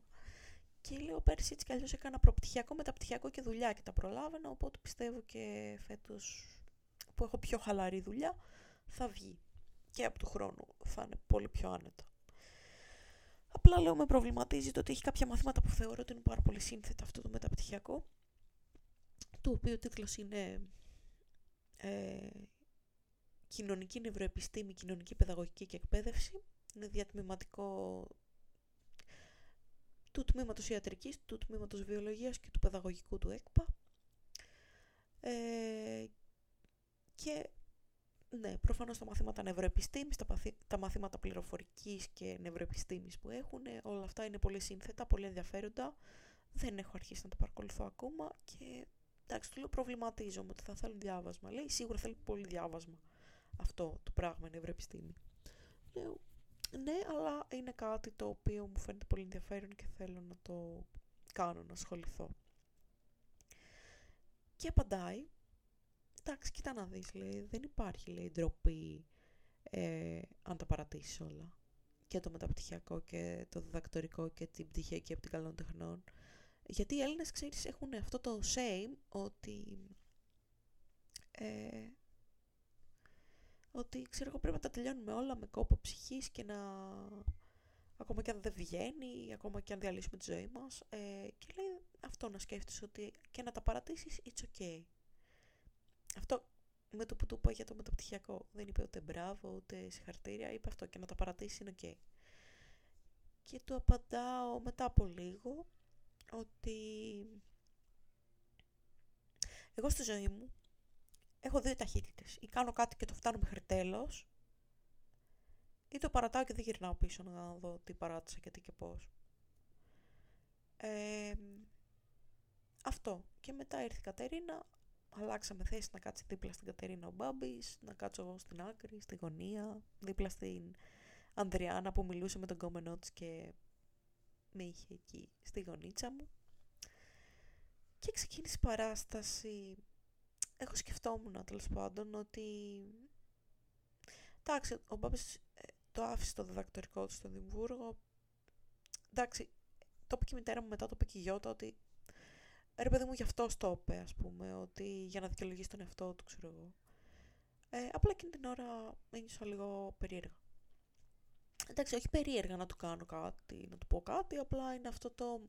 Και λέω, πέρσι έτσι κι αλλιώς έκανα προπτυχιακό, μεταπτυχιακό και δουλειά και τα προλάβαινα, οπότε πιστεύω και φέτος που έχω πιο χαλαρή δουλειά, θα βγει. Και από του χρόνου θα είναι πολύ πιο άνετα. Απλά λέω με προβληματίζει το ότι έχει κάποια μαθήματα που θεωρώ ότι είναι πάρα πολύ σύνθετα αυτό το μεταπτυχιακό, το οποίο ο τίτλος είναι ε, Κοινωνική Νευροεπιστήμη, Κοινωνική Παιδαγωγική και Εκπαίδευση. Είναι διατμηματικό του τμήματος ιατρικής, του τμήματος βιολογίας και του παιδαγωγικού του ΕΚΠΑ. Ε, και ναι, προφανώς τα μαθήματα νευροεπιστήμης, τα, τα μαθήματα πληροφορικής και νευροεπιστήμης που έχουν, όλα αυτά είναι πολύ σύνθετα, πολύ ενδιαφέροντα. Δεν έχω αρχίσει να τα παρακολουθώ ακόμα και εντάξει, το λέω προβληματίζομαι ότι θα θέλουν διάβασμα. Λέει σίγουρα θέλει πολύ διάβασμα αυτό το πράγμα, η νευροεπιστήμη. Λέω, ναι, αλλά είναι κάτι το οποίο μου φαίνεται πολύ ενδιαφέρον και θέλω να το κάνω, να ασχοληθώ. Και απαντάει, εντάξει, κοίτα να δεις, λέει, δεν υπάρχει, λέει, ντροπή ε, αν τα παρατήσεις όλα. Και το μεταπτυχιακό και το διδακτορικό και την πτυχιακή από την καλών τεχνών. Γιατί οι Έλληνες, ξέρεις, έχουν αυτό το shame ότι... Ε, ότι, ξέρω εγώ, πρέπει να τα τελειώνουμε όλα με κόπο ψυχής και να... Ακόμα και αν δεν βγαίνει, ακόμα και αν διαλύσουμε τη ζωή μας. Ε, και λέει αυτό να σκέφτεσαι ότι και να τα παρατήσεις, it's okay. Αυτό με το που του είπα για το μεταπτυχιακό. Δεν είπε ούτε μπράβο, ούτε συγχαρητήρια. Είπε αυτό και να τα παρατήσεις είναι ok. Και του απαντάω μετά από λίγο ότι εγώ στη ζωή μου έχω δύο ταχύτητες. Ή κάνω κάτι και το φτάνω μέχρι τέλος, ή το παρατάω και δεν γυρνάω πίσω να δω τι παράτησα και τι και πώς. αυτό. Και μετά ήρθε η Κατερίνα, αλλάξαμε θέση να κάτσει δίπλα στην Κατερίνα ο Μπάμπης, να κάτσω εγώ στην άκρη, στη γωνία, δίπλα στην Ανδριάνα που μιλούσε με τον κόμενό της και με είχε εκεί στη γωνίτσα μου. Και ξεκίνησε η παράσταση. Εγώ σκεφτόμουν τέλος πάντων ότι. Εντάξει, ο Μπάμπης ε, το άφησε το διδακτορικό του στο Δημβούργο. Εντάξει, το είπε και η μητέρα μου μετά, το είπε και η Γιώτα ότι ρε παιδί μου γι' αυτό το είπε, ας πούμε, ότι για να δικαιολογήσει τον εαυτό του, ξέρω εγώ. Ε, απλά εκείνη την ώρα ένιωσα λίγο περίεργα. Εντάξει, όχι περίεργα να του κάνω κάτι, να του πω κάτι, απλά είναι αυτό το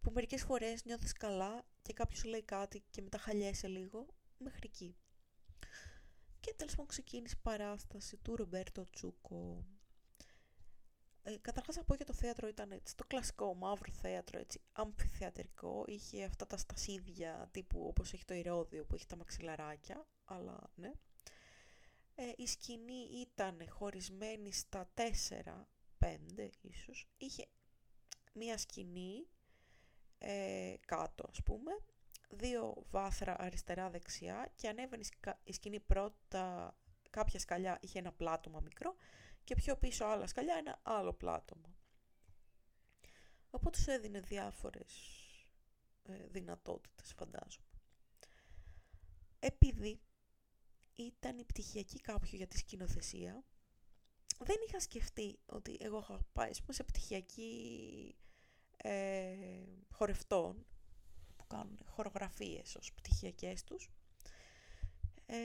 που μερικές φορές νιώθεις καλά και κάποιος λέει κάτι και μετά χαλιέσαι λίγο, μέχρι εκεί. Και τέλος πάντων ξεκίνησε η παράσταση του Ρομπέρτο Τσούκο. Ε, καταρχάς να πω για το θέατρο ήταν έτσι, το κλασικό μαύρο θέατρο, έτσι, αμφιθεατρικό, είχε αυτά τα στασίδια τύπου όπως έχει το Ηρώδιο που έχει τα μαξιλαράκια, αλλά ναι. Ε, η σκηνή ήταν χωρισμένη στα 4-5 ίσως. Είχε μία σκηνή ε, κάτω ας πούμε, δύο βάθρα αριστερά-δεξιά και ανέβαινε η σκηνή πρώτα κάποια σκαλιά είχε ένα πλάτωμα μικρό και πιο πίσω άλλα σκαλιά ένα άλλο πλάτωμα. Οπότε σου έδινε διάφορες ε, δυνατότητες φαντάζομαι. Επειδή ήταν η πτυχιακή κάποιου για τη σκηνοθεσία. Δεν είχα σκεφτεί ότι εγώ είχα πάει σε πτυχιακή ε, χορευτών που κάνουν χορογραφίες ως πτυχιακές τους ε,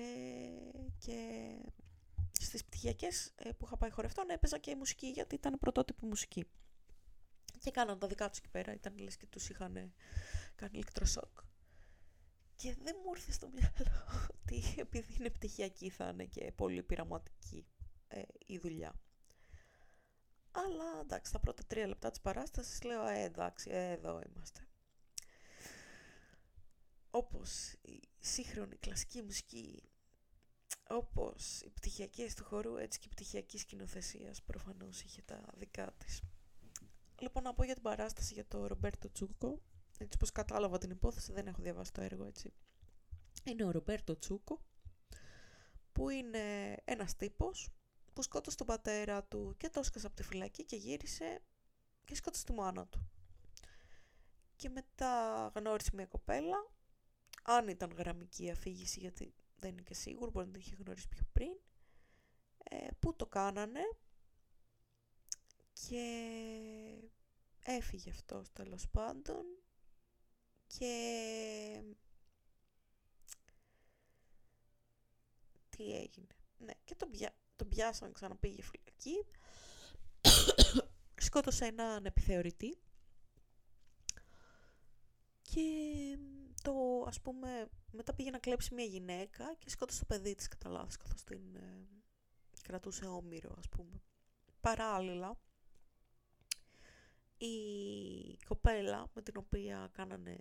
και στις πτυχιακές ε, που είχα πάει χορευτών έπαιζα και μουσική γιατί ήταν πρωτότυπη μουσική και κάναν τα δικά τους εκεί πέρα, ήταν λες και τους είχαν κάνει ηλεκτροσόκ. Και δεν μου ήρθε στο μυαλό ότι επειδή είναι πτυχιακή θα είναι και πολύ πειραματική ε, η δουλειά. Αλλά εντάξει, τα πρώτα τρία λεπτά της παράστασης λέω ε, εντάξει, ε, εδώ είμαστε. Όπως η σύγχρονη κλασική μουσική, όπως οι πτυχιακές του χορού, έτσι και η πτυχιακή σκηνοθεσίας προφανώς είχε τα δικά της. Λοιπόν, να πω για την παράσταση για το Ρομπέρτο Τσούκο, έτσι πως κατάλαβα την υπόθεση, δεν έχω διαβάσει το έργο έτσι. Είναι ο Ρομπέρτο Τσούκο, που είναι ένας τύπος που σκότωσε τον πατέρα του και το έσκασε από τη φυλακή και γύρισε και σκότωσε τη μάνα του. Και μετά γνώρισε μια κοπέλα, αν ήταν γραμμική αφήγηση γιατί δεν είναι και σίγουρο, μπορεί να την είχε γνωρίσει πιο πριν, ε, που το κάνανε και έφυγε αυτός τέλος πάντων και τι έγινε. Ναι, και τον, πια... τον πιάσαν, ξαναπήγε φυλακή. Σκότωσε έναν επιθεωρητή. Και το, ας πούμε, μετά πήγε να κλέψει μια γυναίκα και σκότωσε το παιδί της κατά λάθος, καθώς την ε, κρατούσε όμοιρο, ας πούμε. Παράλληλα, η κοπέλα με την οποία κάνανε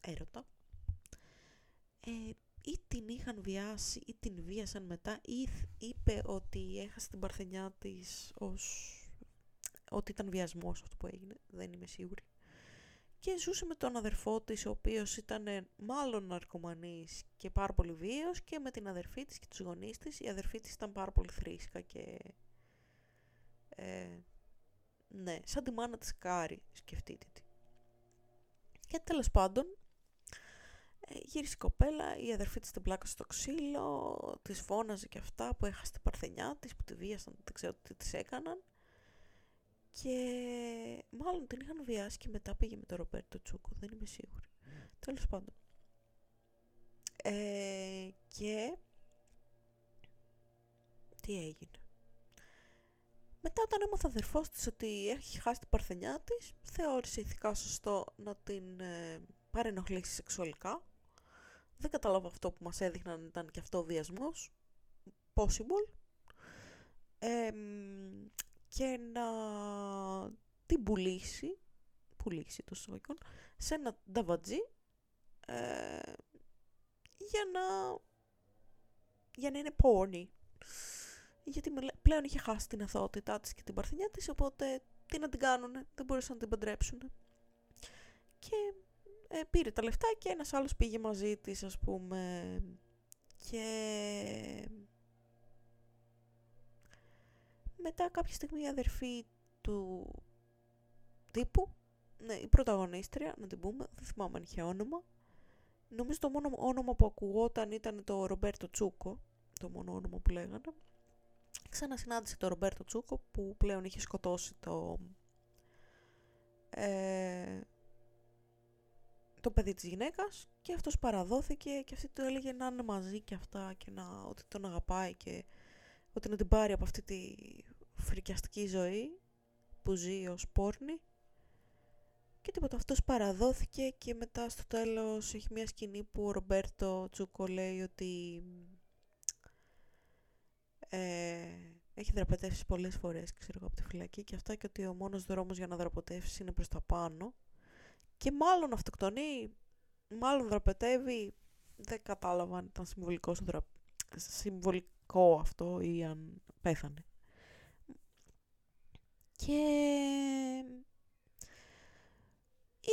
έρωτα ε, ή την είχαν βιάσει ή την βίασαν μετά ή είπε ότι έχασε την παρθενιά της ως ότι ήταν βιασμός αυτό που έγινε, δεν είμαι σίγουρη. Και ζούσε με τον αδερφό της, ο οποίος ήταν μάλλον ναρκωμανής και πάρα πολύ βίαιος και με την αδερφή της και τους γονείς της. Η αδερφή της ήταν πάρα πολύ θρήσκα και... Ε, ναι, σαν τη μάνα της Κάρη, σκεφτείτε τι. Και τέλος πάντων, ε, γύρισε η κοπέλα, η αδερφή της την πλάκα στο ξύλο, της φώναζε και αυτά που έχασε την παρθενιά της, που τη βίασαν, δεν ξέρω τι της έκαναν. Και μάλλον την είχαν βιάσει και μετά πήγε με τον Ρομπέρτο Τσούκο, δεν είμαι σίγουρη. Mm. Τέλος πάντων. Ε, και τι έγινε. Μετά όταν έμαθα αδερφός της ότι έχει χάσει την παρθενιά της, θεώρησε ηθικά σωστό να την ε, παρενοχλήσει σεξουαλικά. Δεν κατάλαβα αυτό που μας έδειχναν ήταν και αυτό βιασμός. Possible. Ε, και να την πουλήσει, πουλήσει το σόικον, σε ένα νταβατζί ε, για να για να είναι πόρνη. Γιατί πλέον είχε χάσει την αθωότητά της και την παρθενιά της, οπότε τι να την κάνουνε, δεν μπορούσαν να την παντρέψουν. Και ε, πήρε τα λεφτά και ένας άλλος πήγε μαζί της, ας πούμε, και μετά κάποια στιγμή η αδερφή του τύπου, ναι, η πρωταγωνίστρια, να την πούμε, δεν θυμάμαι αν είχε όνομα. Νομίζω το μόνο όνομα που ακουγόταν ήταν το Ρομπέρτο Τσούκο, το μόνο όνομα που λέγανε. Ξανασυνάντησε το Ρομπέρτο Τσούκο που πλέον είχε σκοτώσει το, ε, το παιδί της γυναίκας και αυτός παραδόθηκε και αυτή του έλεγε να είναι μαζί και αυτά και να, ότι τον αγαπάει και ότι να την πάρει από αυτή τη φρικιαστική ζωή που ζει ως πόρνη. Και τίποτα αυτός παραδόθηκε και μετά στο τέλος έχει μια σκηνή που ο Ρομπέρτο Τσούκο λέει ότι ε, έχει δραπετεύσει πολλές φορές ξέρω εγώ από τη φυλακή και αυτά και ότι ο μόνος δρόμος για να δραπετεύσεις είναι προς τα πάνω. Και μάλλον αυτοκτονεί μάλλον δραπετεύει δεν κατάλαβα αν ήταν συμβολικός, συμβολικό αυτό ή αν πέθανε και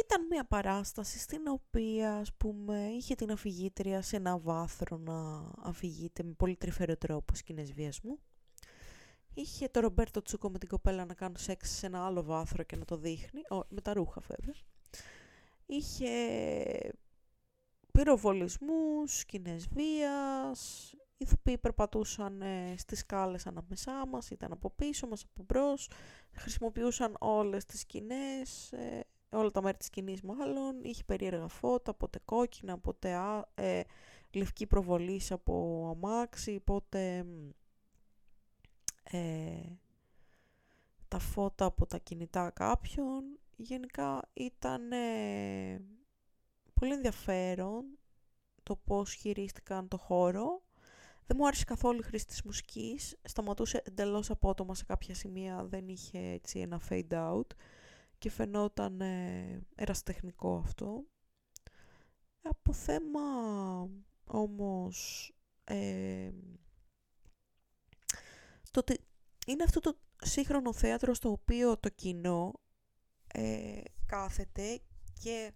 ήταν μια παράσταση στην οποία ας πούμε είχε την αφηγήτρια σε ένα βάθρο να αφηγείται με πολύ τρυφερό τρόπο σκηνές βιασμού. Είχε το Ρομπέρτο Τσούκο με την κοπέλα να κάνουν σεξ σε ένα άλλο βάθρο και να το δείχνει, με τα ρούχα βέβαια. Είχε πυροβολισμούς, σκηνές βίας, οι ηθοποιοί περπατούσαν ε, στις σκάλες ανάμεσά μας, ήταν από πίσω μας, από μπρος, χρησιμοποιούσαν όλες τις σκηνές, ε, όλα τα μέρη της σκηνής μάλλον, είχε περίεργα φώτα, πότε κόκκινα, πότε ε, λευκή προβολή από αμάξι, πότε ε, τα φώτα από τα κινητά κάποιων. Γενικά ήταν πολύ ενδιαφέρον το πώς χειρίστηκαν το χώρο δεν μου άρεσε καθόλου η χρήση της μουσικής, σταματούσε εντελώς απότομα σε κάποια σημεία, δεν είχε έτσι ένα fade out και φαινόταν ε, εραστεχνικό αυτό. Από θέμα όμως ε, το ότι είναι αυτό το σύγχρονο θέατρο στο οποίο το κοινό ε, κάθεται και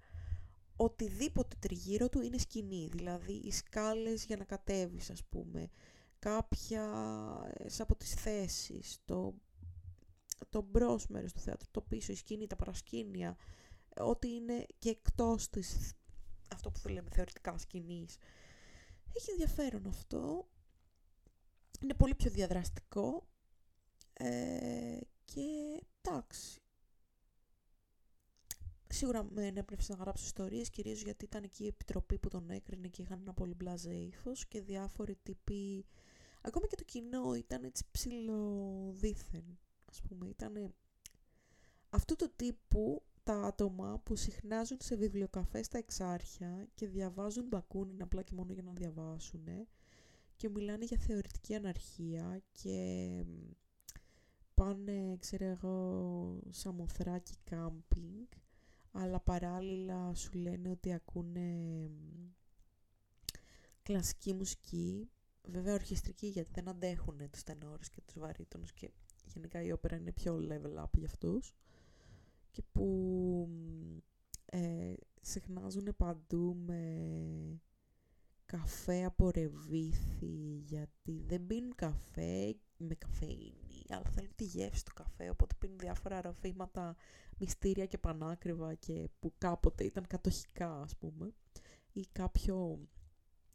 οτιδήποτε τριγύρω του είναι σκηνή, δηλαδή οι σκάλες για να κατέβεις ας πούμε, κάποια από τις θέσεις, το, το μπρος μέρος του θέατρου, το πίσω, η σκηνή, τα παρασκήνια, ό,τι είναι και εκτός της, αυτό που λέμε θεωρητικά σκηνής. Έχει ενδιαφέρον αυτό, είναι πολύ πιο διαδραστικό. Ε, και εντάξει, Σίγουρα με ενέπνευσε να γράψω ιστορίες, κυρίως γιατί ήταν εκεί η επιτροπή που τον έκρινε και είχαν ένα πολύ μπλαζέ ύφος και διάφοροι τύποι... Ακόμα και το κοινό ήταν έτσι ψηλοδίθεν, ας πούμε. Ήταν αυτού του τύπου τα άτομα που συχνάζουν σε βιβλιοκαφές στα εξάρχεια και διαβάζουν μπακούνιν απλά και μόνο για να διαβάσουν και μιλάνε για θεωρητική αναρχία και πάνε, ξέρω εγώ, σαμοθράκι κάμπινγκ, αλλά παράλληλα σου λένε ότι ακούνε κλασική μουσική, βέβαια ορχιστρική γιατί δεν αντέχουν τους τενόρους και τους βαρύτονους και γενικά η όπερα είναι πιο level up για αυτούς. Και που ε, συχνάζουν παντού με καφέ από ρεβίθι γιατί δεν πίνουν καφέ με καφέινη αλλά θέλουν τη γεύση του καφέ οπότε πίνουν διάφορα αρωφήματα μυστήρια και πανάκριβα και που κάποτε ήταν κατοχικά ας πούμε ή κάποιο,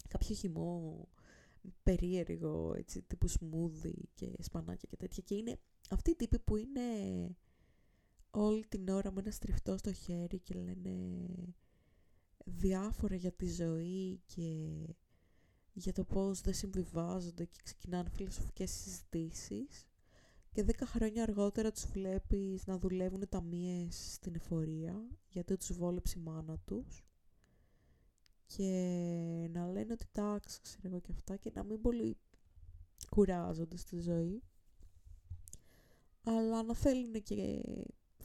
κάποιο χυμό περίεργο έτσι τύπου σμούδι και σπανάκια και τέτοια. Και είναι αυτοί οι τύποι που είναι όλη την ώρα με ένα στριφτό στο χέρι και λένε διάφορα για τη ζωή και για το πώς δεν συμβιβάζονται και ξεκινάνε φιλοσοφικές συζητήσεις. Και δέκα χρόνια αργότερα τους βλέπεις να δουλεύουν ταμείες στην εφορία γιατί τους βόλεψε η μάνα τους. Και να λένε ότι τάξη ξέρω εγώ και αυτά και να μην πολύ κουράζονται στη ζωή. Αλλά να θέλουν και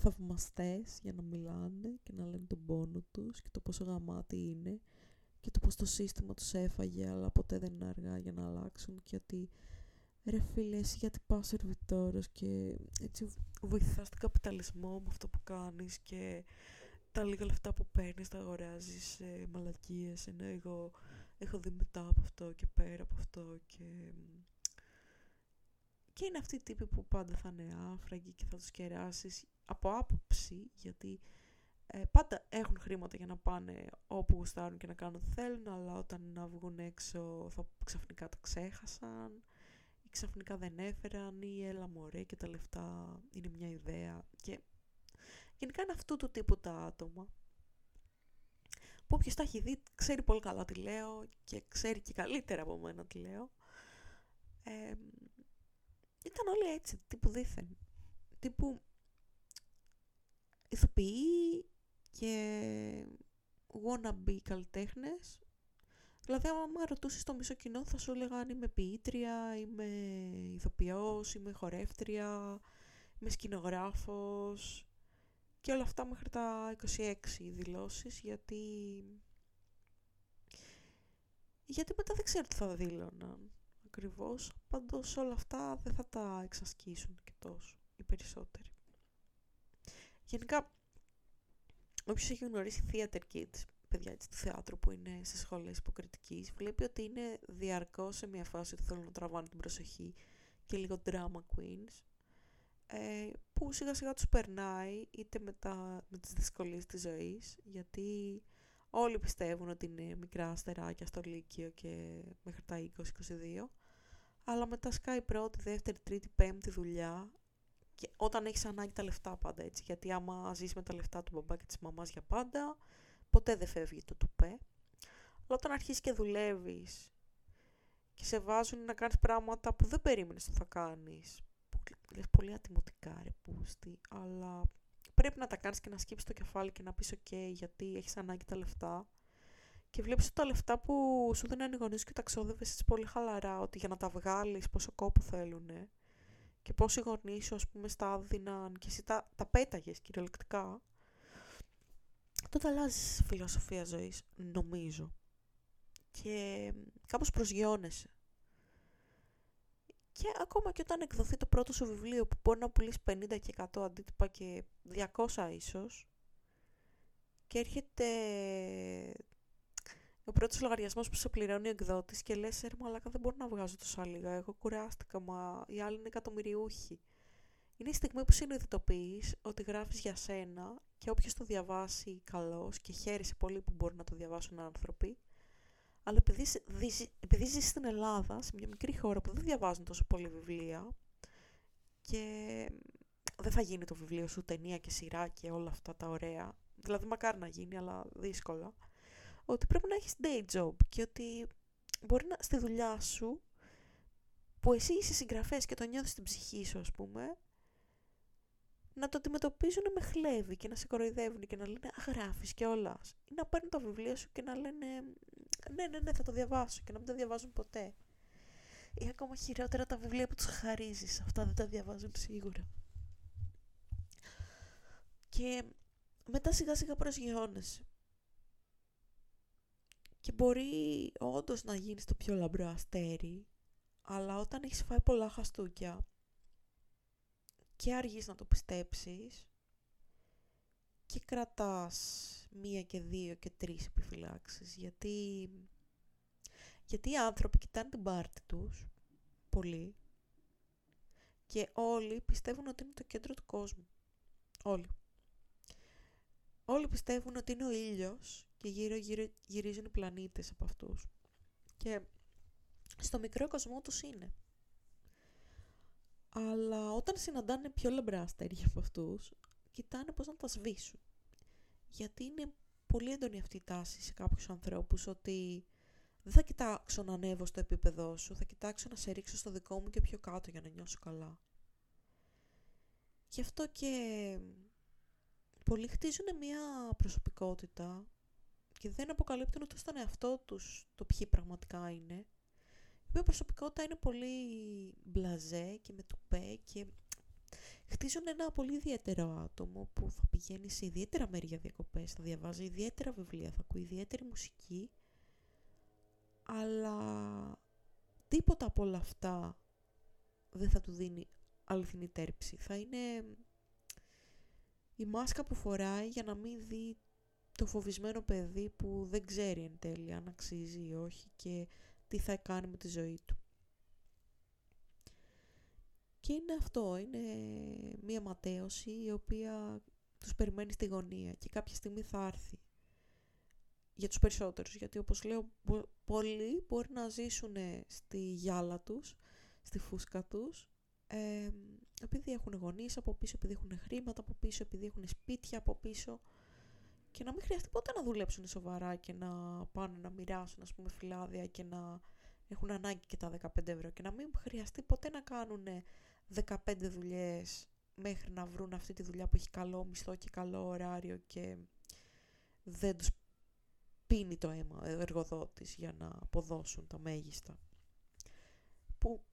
θαυμαστές για να μιλάνε και να λένε τον πόνο τους και το πόσο γαμάτι είναι και το πως το σύστημα τους έφαγε αλλά ποτέ δεν είναι αργά για να αλλάξουν και ότι ρε φίλε εσύ γιατί πας σερβιτόρος και έτσι βοηθάς τον καπιταλισμό με αυτό που κάνεις και τα λίγα λεφτά που παίρνεις τα αγοράζεις ε, μαλακίες ενώ εγώ έχω δει μετά από αυτό και πέρα από αυτό και και είναι αυτοί οι τύποι που πάντα θα είναι άφραγγοι και θα τους κεράσεις από άποψη, γιατί ε, πάντα έχουν χρήματα για να πάνε όπου γουστάρουν και να κάνουν ό,τι θέλουν, αλλά όταν να βγουν έξω θα ξαφνικά τα ξέχασαν ή ξαφνικά δεν έφεραν ή έλα μωρέ και τα λεφτά είναι μια ιδέα. Και γενικά είναι αυτού του τύπου τα άτομα. Που όποιος τα έχει δει ξέρει πολύ καλά τι λέω και ξέρει και καλύτερα από μένα τι λέω. Ε, ήταν όλοι έτσι, τύπου δίθεν. Τύπου ηθοποιοί και wannabe καλλιτέχνες. Δηλαδή, άμα ρωτούσες το μισό κοινό, θα σου έλεγα αν είμαι ποιήτρια, είμαι ηθοποιός, είμαι χορεύτρια, είμαι σκηνογράφος και όλα αυτά μέχρι τα 26 δηλώσεις, γιατί... Γιατί μετά δεν ξέρω τι θα δήλωναν ακριβώς, πάντως όλα αυτά δεν θα τα εξασκήσουν και τόσο οι περισσότεροι. Γενικά, όποιος έχει γνωρίσει theater kids, παιδιά έτσι, του θεάτρου που είναι σε σχολές υποκριτικής, βλέπει ότι είναι διαρκώς σε μια φάση ότι θέλουν να τραβάνε την προσοχή και λίγο drama queens, ε, που σιγά σιγά τους περνάει είτε με, τα, με τις δυσκολίες της ζωής, γιατί όλοι πιστεύουν ότι είναι μικρά αστεράκια στο Λύκειο και μέχρι τα 20-22, αλλά μετά σκάει πρώτη, δεύτερη, τρίτη, πέμπτη δουλειά και όταν έχεις ανάγκη τα λεφτά πάντα έτσι, γιατί άμα ζεις με τα λεφτά του μπαμπά και της μαμάς για πάντα, ποτέ δεν φεύγει το τουπέ. Αλλά όταν αρχίσεις και δουλεύεις και σε βάζουν να κάνεις πράγματα που δεν περίμενες ότι θα κάνεις, που λες πολύ ατιμωτικά ρε πούστη, αλλά πρέπει να τα κάνεις και να σκύψεις το κεφάλι και να πεις ok γιατί έχεις ανάγκη τα λεφτά και βλέπεις ότι τα λεφτά που σου δίνουν οι γονείς και τα ξόδευες έτσι πολύ χαλαρά, ότι για να τα βγάλεις πόσο κόπο θέλουν και πόσοι γονείς σου ας πούμε στα δίναν και εσύ τα, τα πέταγες κυριολεκτικά, τότε αλλάζεις φιλοσοφία ζωής, νομίζω. Και κάπως προσγειώνεσαι. Και ακόμα και όταν εκδοθεί το πρώτο σου βιβλίο που μπορεί να πουλήσει 50 και 100 αντίτυπα και 200 ίσως και έρχεται ο πρώτος λογαριασμός που σε πληρώνει ο εκδότης και λες: Ρε Μαλάκα, δεν μπορώ να βγάζω τόσα λίγα. Εγώ κουράστηκα, μα οι άλλοι είναι εκατομμυριούχοι. Είναι η στιγμή που συνειδητοποιείς ότι γράφεις για σένα και όποιος το διαβάσει καλώ και χαίρεσαι πολύ που μπορεί να το διαβάσουν άνθρωποι. Αλλά επειδή, επειδή ζεις στην Ελλάδα, σε μια μικρή χώρα που δεν διαβάζουν τόσο πολύ βιβλία και δεν θα γίνει το βιβλίο σου ταινία και σειρά και όλα αυτά τα ωραία. Δηλαδή, μακάρι να γίνει, αλλά δύσκολα ότι πρέπει να έχεις day job και ότι μπορεί να, στη δουλειά σου που εσύ είσαι συγγραφέας και το νιώθεις στην ψυχή σου ας πούμε να το αντιμετωπίζουν με χλέβη και να σε κοροϊδεύουν και να λένε αγράφεις και όλα ή να παίρνουν τα βιβλία σου και να λένε ναι ναι ναι θα το διαβάσω και να μην το διαβάζουν ποτέ Ή ακόμα χειρότερα τα βιβλία που τους χαρίζεις. Αυτά δεν τα διαβάζουν σίγουρα. Και μετά σιγά σιγά προσγειώνεσαι. Και μπορεί όντως να γίνεις το πιο λαμπρό αστέρι, αλλά όταν έχεις φάει πολλά χαστούκια και αργείς να το πιστέψεις και κρατάς μία και δύο και τρεις επιφυλάξεις, γιατί, γιατί οι άνθρωποι κοιτάνε την πάρτη τους, πολύ, και όλοι πιστεύουν ότι είναι το κέντρο του κόσμου. Όλοι. Όλοι πιστεύουν ότι είναι ο ήλιος και γύρω, γύρω γυρίζουν οι πλανήτες από αυτούς. Και στο μικρό κοσμό τους είναι. Αλλά όταν συναντάνε πιο λαμπρά αστέρια από αυτούς, κοιτάνε πώς να τα σβήσουν. Γιατί είναι πολύ έντονη αυτή η τάση σε κάποιους ανθρώπους ότι δεν θα κοιτάξω να ανέβω στο επίπεδό σου, θα κοιτάξω να σε ρίξω στο δικό μου και πιο κάτω για να νιώσω καλά. Γι' αυτό και πολλοί χτίζουν μια προσωπικότητα και δεν αποκαλύπτουν ούτε στον εαυτό τους το ποιοι πραγματικά είναι. Η οποία προσωπικότητα είναι πολύ μπλαζέ και με τουπέ και χτίζουν ένα πολύ ιδιαίτερο άτομο που θα πηγαίνει σε ιδιαίτερα μέρη για διακοπές, θα διαβάζει ιδιαίτερα βιβλία, θα ακούει ιδιαίτερη μουσική, αλλά τίποτα από όλα αυτά δεν θα του δίνει αληθινή τέρψη. Θα είναι η μάσκα που φοράει για να μην δει το φοβισμένο παιδί που δεν ξέρει εν τέλει αν αξίζει ή όχι και τι θα κάνει με τη ζωή του. Και είναι αυτό, είναι μία ματέωση η οποία τους περιμένει στη γωνία και κάποια στιγμή θα έρθει. Για τους περισσότερους, γιατί όπως λέω, πολλοί μπορεί να ζήσουν στη γυάλα τους, στη φούσκα τους, ε, επειδή έχουν γονείς από πίσω, επειδή έχουν χρήματα από πίσω, επειδή έχουν σπίτια από πίσω και να μην χρειαστεί ποτέ να δουλέψουν σοβαρά και να πάνε να μοιράσουν ας πούμε φυλάδια και να έχουν ανάγκη και τα 15 ευρώ και να μην χρειαστεί ποτέ να κάνουν 15 δουλειές μέχρι να βρουν αυτή τη δουλειά που έχει καλό μισθό και καλό ωράριο και δεν τους πίνει το αίμα ο εργοδότης για να αποδώσουν τα μέγιστα. Που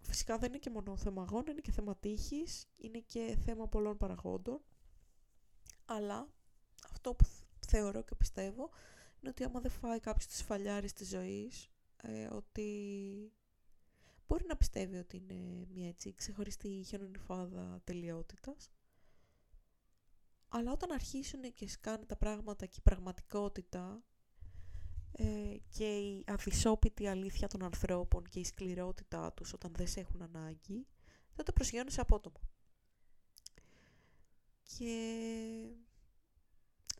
φυσικά δεν είναι και μόνο θέμα αγώνα, είναι και θέμα τύχης, είναι και θέμα πολλών παραγόντων, αλλά αυτό που θεωρώ και πιστεύω είναι ότι άμα δεν φάει κάποιος τις φαλιάρες της ζωής, ε, ότι μπορεί να πιστεύει ότι είναι μια έτσι ξεχωριστή χιονονιφάδα τελειότητας. Αλλά όταν αρχίσουν και σκάνε τα πράγματα και η πραγματικότητα ε, και η αδυσόπιτη αλήθεια των ανθρώπων και η σκληρότητά τους όταν δεν σε έχουν ανάγκη, τότε προσγειώνουν σε απότομα. Και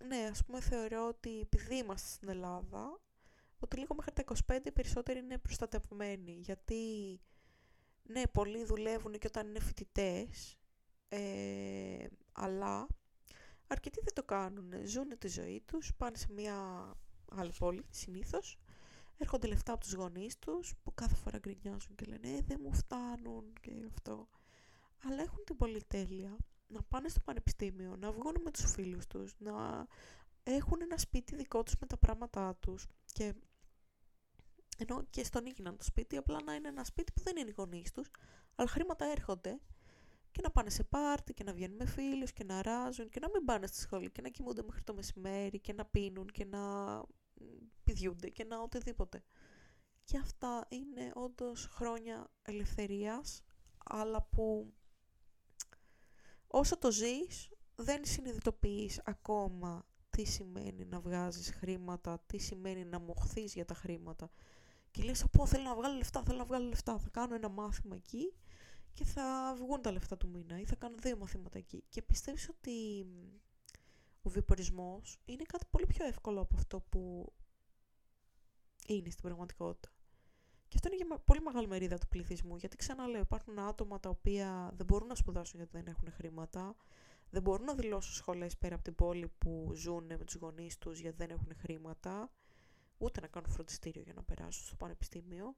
ναι, ας πούμε θεωρώ ότι επειδή είμαστε στην Ελλάδα, ότι λίγο μέχρι τα 25 οι περισσότεροι είναι προστατευμένοι. Γιατί, ναι, πολλοί δουλεύουν και όταν είναι φοιτητές, ε, αλλά αρκετοί δεν το κάνουν. Ζουν τη ζωή τους, πάνε σε μια άλλη πόλη συνήθως, έρχονται λεφτά από τους γονείς τους, που κάθε φορά γκρινιάζουν και λένε «Ε, δεν μου φτάνουν» και αυτό. Αλλά έχουν την πολυτέλεια να πάνε στο πανεπιστήμιο, να βγουν με τους φίλους τους, να έχουν ένα σπίτι δικό τους με τα πράγματά τους και ενώ και στον έγιναν το σπίτι, απλά να είναι ένα σπίτι που δεν είναι οι γονείς τους, αλλά χρήματα έρχονται και να πάνε σε πάρτι και να βγαίνουν με φίλους και να ράζουν και να μην πάνε στη σχολή και να κοιμούνται μέχρι το μεσημέρι και να πίνουν και να πηδιούνται και να οτιδήποτε. Και αυτά είναι όντως χρόνια ελευθερίας, αλλά που όσο το ζεις δεν συνειδητοποιείς ακόμα τι σημαίνει να βγάζεις χρήματα, τι σημαίνει να μοχθείς για τα χρήματα. Και λες, πω θέλω να βγάλω λεφτά, θέλω να βγάλω λεφτά, θα κάνω ένα μάθημα εκεί και θα βγουν τα λεφτά του μήνα ή θα κάνω δύο μαθήματα εκεί. Και πιστεύεις ότι ο βιοπορισμός είναι κάτι πολύ πιο εύκολο από αυτό που είναι στην πραγματικότητα. Και αυτό είναι για πολύ μεγάλη μερίδα του πληθυσμού, γιατί ξαναλέω, υπάρχουν άτομα τα οποία δεν μπορούν να σπουδάσουν γιατί δεν έχουν χρήματα, δεν μπορούν να δηλώσουν σχολές πέρα από την πόλη που ζουν με τους γονείς τους γιατί δεν έχουν χρήματα, ούτε να κάνουν φροντιστήριο για να περάσουν στο πανεπιστήμιο,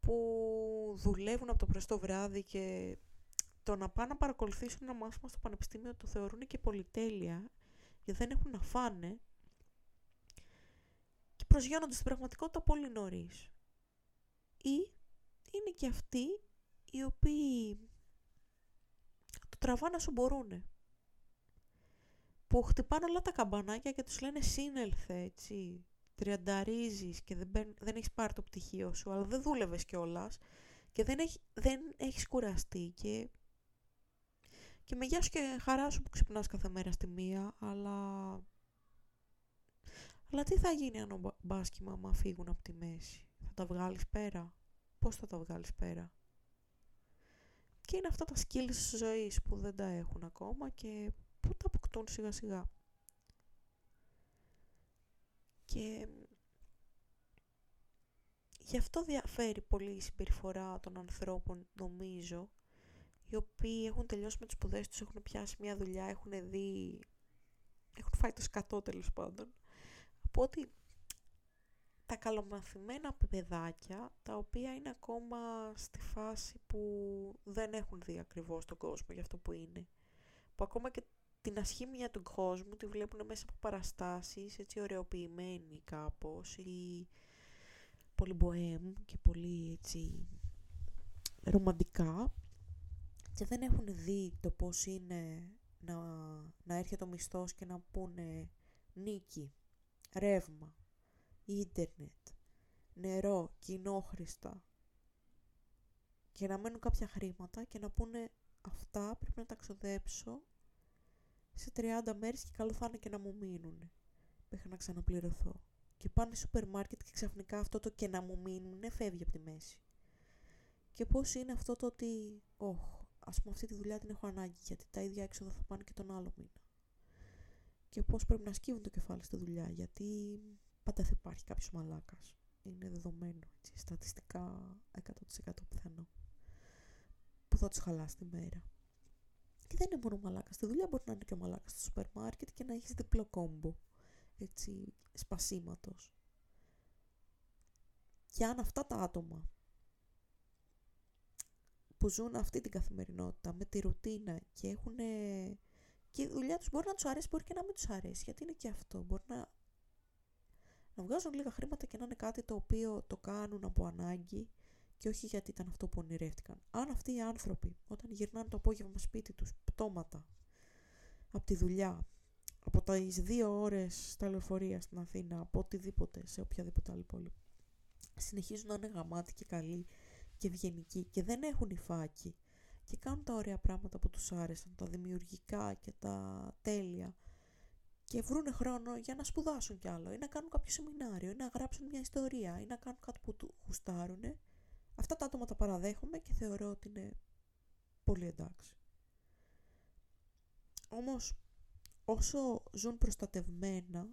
που δουλεύουν από το πρωί στο βράδυ και το να πάνε να παρακολουθήσουν ένα μάθημα στο πανεπιστήμιο το θεωρούν και πολυτέλεια, γιατί δεν έχουν να φάνε και προσγειώνονται στην πραγματικότητα πολύ νωρίς. Ή είναι και αυτοί οι οποίοι το τραβάνε όσο μπορούν. Που χτυπάνε όλα τα καμπανάκια και τους λένε σύνελθε, έτσι. Τριανταρίζεις και δεν, δεν έχεις πάρει το πτυχίο σου, αλλά δεν δούλευες κιόλας και δεν, έχει, δεν έχεις κουραστεί και, και με γεια σου και χαρά σου που ξυπνάς κάθε μέρα στη μία, αλλά... Αλλά τι θα γίνει αν ο μπάσκημα άμα φύγουν από τη μέση; Θα τα βγάλεις πέρα; Πώς θα τα βγάλεις πέρα. Και είναι αυτά τα skills της ζωής που δεν τα έχουν ακόμα και που τα αποκτούν σιγά σιγά. Και γι' αυτό διαφέρει πολύ η συμπεριφορά των ανθρώπων, νομίζω, οι οποίοι έχουν τελειώσει με τις σπουδές τους, έχουν πιάσει μια δουλειά, έχουν δει... έχουν φάει το σκατό τέλος πάντων. Από ότι τα καλομαθημένα παιδάκια, τα οποία είναι ακόμα στη φάση που δεν έχουν δει ακριβώς τον κόσμο για αυτό που είναι. Που ακόμα και την ασχήμια του κόσμου τη βλέπουν μέσα από παραστάσεις, έτσι ωρεοποιημένοι κάπως ή πολύ μποέμ και πολύ έτσι ρομαντικά και δεν έχουν δει το πώς είναι να, να έρχεται ο μισθός και να πούνε νίκη, ρεύμα, ίντερνετ, νερό, κοινόχρηστα και να μένουν κάποια χρήματα και να πούνε αυτά πρέπει να τα ξοδέψω σε 30 μέρες και καλό θα είναι και να μου μείνουν μέχρι να ξαναπληρωθώ. Και πάνε στο σούπερ μάρκετ και ξαφνικά αυτό το και να μου μείνουν φεύγει από τη μέση. Και πώς είναι αυτό το ότι, όχ, ας πούμε αυτή τη δουλειά την έχω ανάγκη γιατί τα ίδια έξοδα θα πάνε και τον άλλο μήνα. Και πώς πρέπει να σκύβουν το κεφάλι στη δουλειά γιατί πάντα θα υπάρχει κάποιος μαλάκας. Είναι δεδομένο, έτσι, στατιστικά 100% πιθανό. Που θα τους χαλάσει τη μέρα. Και δεν είναι μόνο μαλάκας στη δουλειά, μπορεί να είναι και ο μαλάκας στο σούπερ μάρκετ και να έχεις διπλό κόμπο. Έτσι, σπασίματος. Και αν αυτά τα άτομα που ζουν αυτή την καθημερινότητα με τη ρουτίνα και έχουν. και η δουλειά τους μπορεί να τους αρέσει, μπορεί και να μην τους αρέσει. Γιατί είναι και αυτό. Μπορεί να, να βγάζουν λίγα χρήματα και να είναι κάτι το οποίο το κάνουν από ανάγκη και όχι γιατί ήταν αυτό που ονειρεύτηκαν. Αν αυτοί οι άνθρωποι όταν γυρνάνε το απόγευμα σπίτι τους πτώματα από τη δουλειά, από τα δύο ώρες στα λεωφορεία στην Αθήνα, από οτιδήποτε σε οποιαδήποτε άλλη πόλη, συνεχίζουν να είναι γαμάτοι και καλοί και ευγενικοί και δεν έχουν υφάκι και κάνουν τα ωραία πράγματα που τους άρεσαν, τα δημιουργικά και τα τέλεια και βρούνε χρόνο για να σπουδάσουν κι άλλο ή να κάνουν κάποιο σεμινάριο ή να γράψουν μια ιστορία ή να κάνουν κάτι που του γουστάρουν Αυτά τα άτομα τα παραδέχομαι και θεωρώ ότι είναι πολύ εντάξει. Όμως, όσο ζουν προστατευμένα,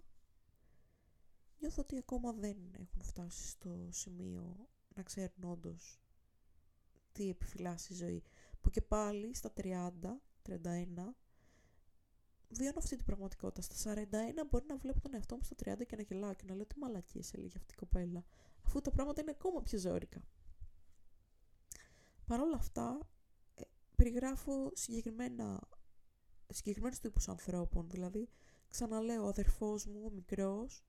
νιώθω ότι ακόμα δεν έχουν φτάσει στο σημείο να ξέρουν όντως τι επιφυλάσσει η ζωή. Που και πάλι στα 30, 31, βιώνω αυτή την πραγματικότητα. Στα 41 μπορεί να βλέπω τον εαυτό μου στα 30 και να γελάω και να λέω τι μαλακίες έλεγε αυτή η κοπέλα. Αφού τα πράγματα είναι ακόμα πιο ζώρικα. Παρ' όλα αυτά, ε, περιγράφω συγκεκριμένα, συγκεκριμένους τύπους ανθρώπων. Δηλαδή, ξαναλέω, ο αδερφός μου, ο μικρός,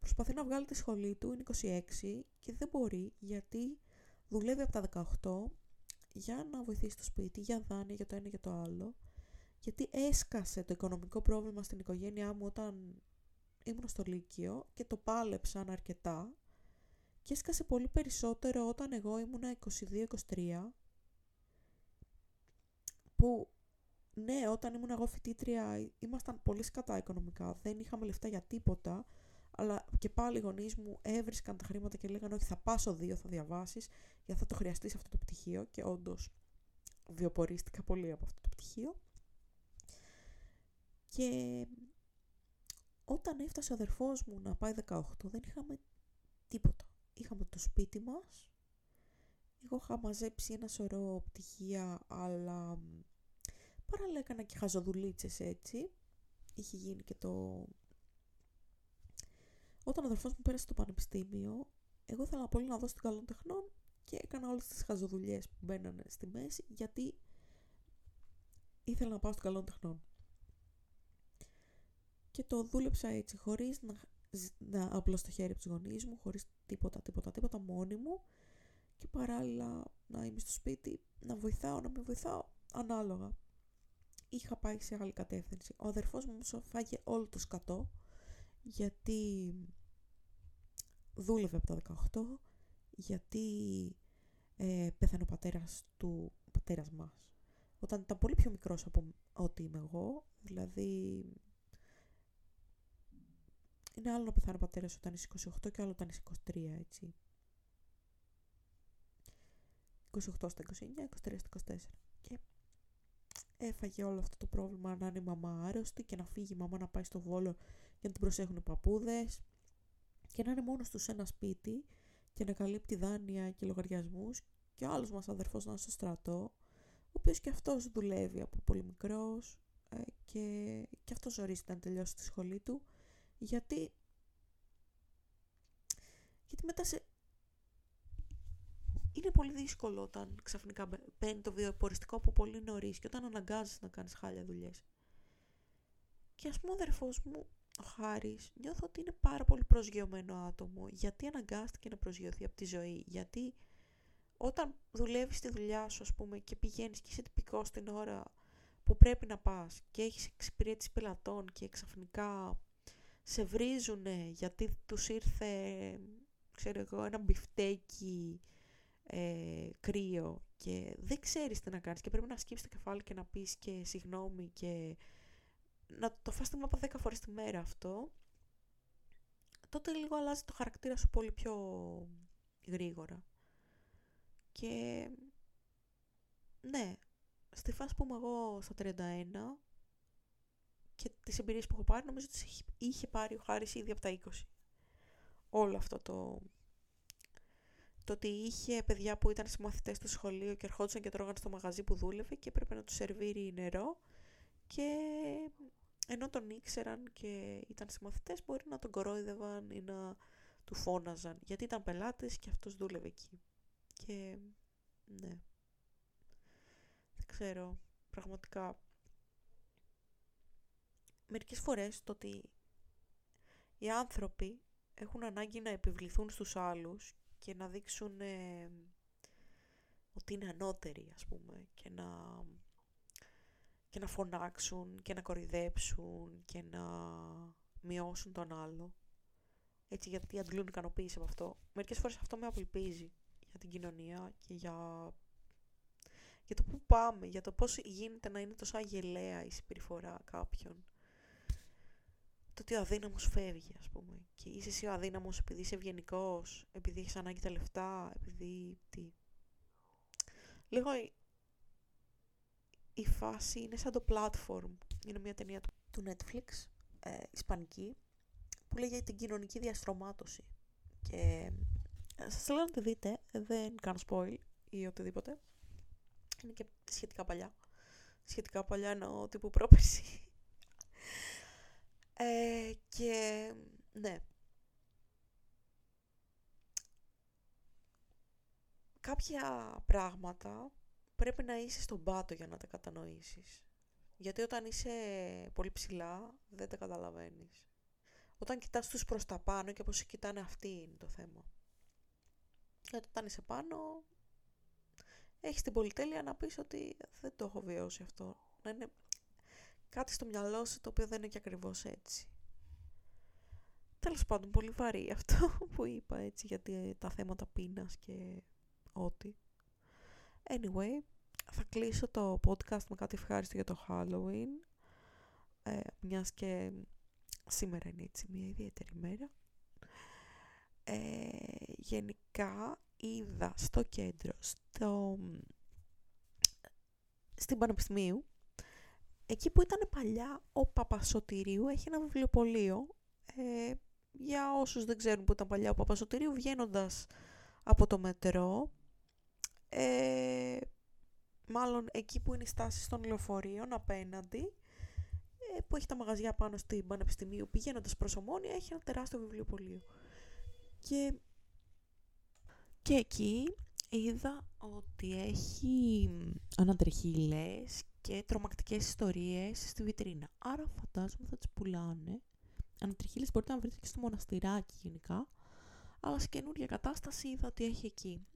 προσπαθεί να βγάλει τη σχολή του, είναι 26 και δεν μπορεί γιατί δουλεύει από τα 18 για να βοηθήσει το σπίτι, για δάνεια, για το ένα για το άλλο. Γιατί έσκασε το οικονομικό πρόβλημα στην οικογένειά μου όταν ήμουν στο Λύκειο και το πάλεψαν αρκετά και έσκασε πολύ περισσότερο όταν εγώ ήμουνα 22-23 που ναι, όταν ήμουν εγώ φοιτήτρια ήμασταν πολύ σκατά οικονομικά, δεν είχαμε λεφτά για τίποτα, αλλά και πάλι οι γονείς μου έβρισκαν τα χρήματα και λέγανε όχι θα πάσω δύο, θα διαβάσεις, γιατί θα το χρειαστείς αυτό το πτυχίο και όντως βιοπορίστηκα πολύ από αυτό το πτυχίο. Και όταν έφτασε ο αδερφός μου να πάει 18 δεν είχαμε τίποτα είχαμε το σπίτι μας. Εγώ είχα μαζέψει ένα σωρό πτυχία, αλλά παράλληλα έκανα και χαζοδουλίτσες έτσι. Είχε γίνει και το... Όταν ο αδερφός μου πέρασε το πανεπιστήμιο, εγώ ήθελα πολύ να δώσω την καλών τεχνών και έκανα όλες τις χαζοδουλειές που μπαίνανε στη μέση, γιατί ήθελα να πάω στην καλών τεχνών. Και το δούλεψα έτσι, χωρίς να, να απλώ το χέρι από τους γονείς μου, χωρίς τίποτα, τίποτα, τίποτα μόνη μου και παράλληλα να είμαι στο σπίτι, να βοηθάω, να μην βοηθάω, ανάλογα. Είχα πάει σε άλλη κατεύθυνση. Ο αδερφός μου όμως φάγε όλο το σκατό, γιατί δούλευε από τα 18, γιατί ε, πέθανε ο πατέρας του πατέρας μας. Όταν ήταν πολύ πιο μικρός από ό,τι είμαι εγώ, δηλαδή είναι άλλο να πεθάνει ο πατέρας όταν είσαι 28 και άλλο όταν είσαι 23, έτσι. 28 στα 29, 23 στα 24. Και έφαγε όλο αυτό το πρόβλημα να είναι η μαμά άρρωστη και να φύγει η μαμά να πάει στο Βόλο για να την προσέχουν οι παππούδες και να είναι μόνος τους σε ένα σπίτι και να καλύπτει δάνεια και λογαριασμούς και ο άλλος μας αδερφός να είναι στο στρατό ο οποίος και αυτός δουλεύει από πολύ μικρός ε, και, και αυτός ορίζεται να τελειώσει τη σχολή του γιατί γιατί μετά σε είναι πολύ δύσκολο όταν ξαφνικά παίρνει το βιοποριστικό από πολύ νωρίς και όταν αναγκάζεσαι να κάνεις χάλια δουλειές. Και ας πούμε ο αδερφός μου, ο Χάρης, νιώθω ότι είναι πάρα πολύ προσγειωμένο άτομο. Γιατί αναγκάστηκε να προσγειωθεί από τη ζωή. Γιατί όταν δουλεύεις τη δουλειά σου, ας πούμε, και πηγαίνεις και είσαι τυπικός την ώρα που πρέπει να πας και έχεις εξυπηρέτηση πελατών και ξαφνικά σε βρίζουνε γιατί τους ήρθε, ξέρω εγώ, ένα μπιφτέκι ε, κρύο και δεν ξέρεις τι να κάνεις και πρέπει να σκύψεις το κεφάλι και να πεις και συγγνώμη και να το φας την από 10 φορές τη μέρα αυτό, τότε λίγο αλλάζει το χαρακτήρα σου πολύ πιο γρήγορα. Και ναι, στη φάση που είμαι εγώ στα 31 και τις εμπειρίες που έχω πάρει, νομίζω ότι είχε πάρει ο Χάρης ήδη από τα 20. Όλο αυτό το το ότι είχε παιδιά που ήταν συμμαθητές στο σχολείο και ερχόντουσαν και τρώγαν στο μαγαζί που δούλευε και έπρεπε να τους σερβίρει νερό και ενώ τον ήξεραν και ήταν συμμαθητές μπορεί να τον κορόιδευαν ή να του φώναζαν γιατί ήταν πελάτες και αυτός δούλευε εκεί. Και ναι. Δεν ξέρω πραγματικά μερικές φορές το ότι οι άνθρωποι έχουν ανάγκη να επιβληθούν στους άλλους και να δείξουν ε, ότι είναι ανώτεροι ας πούμε και να, και να φωνάξουν και να κορυδέψουν και να μειώσουν τον άλλο έτσι γιατί αντλούν ικανοποίηση από αυτό. Μερικές φορές αυτό με απελπίζει για την κοινωνία και για, για το πού πάμε, για το πώς γίνεται να είναι τόσο αγελαία η συμπεριφορά κάποιον το ότι ο αδύναμος φεύγει, ας πούμε. Και είσαι εσύ ο αδύναμος επειδή είσαι ευγενικός, επειδή έχεις ανάγκη τα λεφτά, επειδή τι. Λίγο η φάση είναι σαν το platform. Είναι μια ταινία του Netflix, ε, ισπανική, που λέγεται την κοινωνική διαστρωμάτωση. Και ε, σας λέω να τη δείτε, δεν κάνω spoil ή οτιδήποτε. Είναι και σχετικά παλιά. Σχετικά παλιά εννοώ τύπου πρόπερση. Ε, και ναι. Κάποια πράγματα πρέπει να είσαι στον πάτο για να τα κατανοήσεις. Γιατί όταν είσαι πολύ ψηλά δεν τα καταλαβαίνεις. Όταν κοιτάς τους προς τα πάνω και πώς κοιτάνε αυτοί είναι το θέμα. Γιατί όταν είσαι πάνω έχεις την πολυτέλεια να πεις ότι δεν το έχω βιώσει αυτό. Να είναι κάτι στο μυαλό σου το οποίο δεν είναι και ακριβώς έτσι. Τέλος πάντων, πολύ βαρύ αυτό που είπα έτσι γιατί τα θέματα πείνας και ό,τι. Anyway, θα κλείσω το podcast με κάτι ευχάριστο για το Halloween. Ε, μιας και σήμερα είναι έτσι μια ιδιαίτερη μέρα. Ε, γενικά είδα στο κέντρο, στο, στην Πανεπιστημίου, εκεί που ήταν παλιά ο Παπασωτηρίου έχει ένα βιβλιοπωλείο ε, για όσους δεν ξέρουν που ήταν παλιά ο Παπασωτηρίου βγαίνοντας από το μετρό ε, μάλλον εκεί που είναι η στάση των λεωφορείων απέναντι ε, που έχει τα μαγαζιά πάνω στην Πανεπιστημίου πηγαίνοντας προς Ομόνια έχει ένα τεράστιο βιβλιοπωλείο. Και, και εκεί είδα ότι έχει ανατρεχίλες και τρομακτικές ιστορίες στη βιτρίνα. Άρα φαντάζομαι θα τις πουλάνε. Ανατριχίλες μπορείτε να βρείτε και στο μοναστηράκι γενικά. Αλλά σε καινούργια κατάσταση είδα ότι έχει εκεί.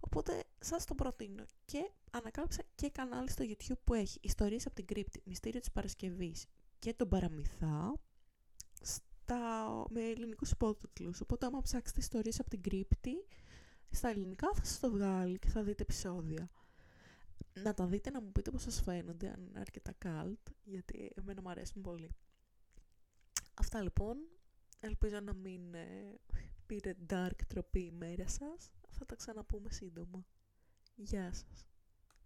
Οπότε σας το προτείνω. Και ανακάλυψα και κανάλι στο YouTube που έχει ιστορίες από την κρύπτη, μυστήριο της Παρασκευής και τον Παραμυθά στα, με ελληνικούς υπότιτλους. Οπότε άμα ψάξετε ιστορίες από την κρύπτη, στα ελληνικά θα σας το βγάλει και θα δείτε επεισόδια. Να τα δείτε να μου πείτε πώς σας φαίνονται, αν είναι αρκετά cult, γιατί εμένα μου αρέσουν πολύ. Αυτά λοιπόν. Ελπίζω να μην ε, πήρε dark τροπή η μέρα σας. Θα τα ξαναπούμε σύντομα. Γεια σας.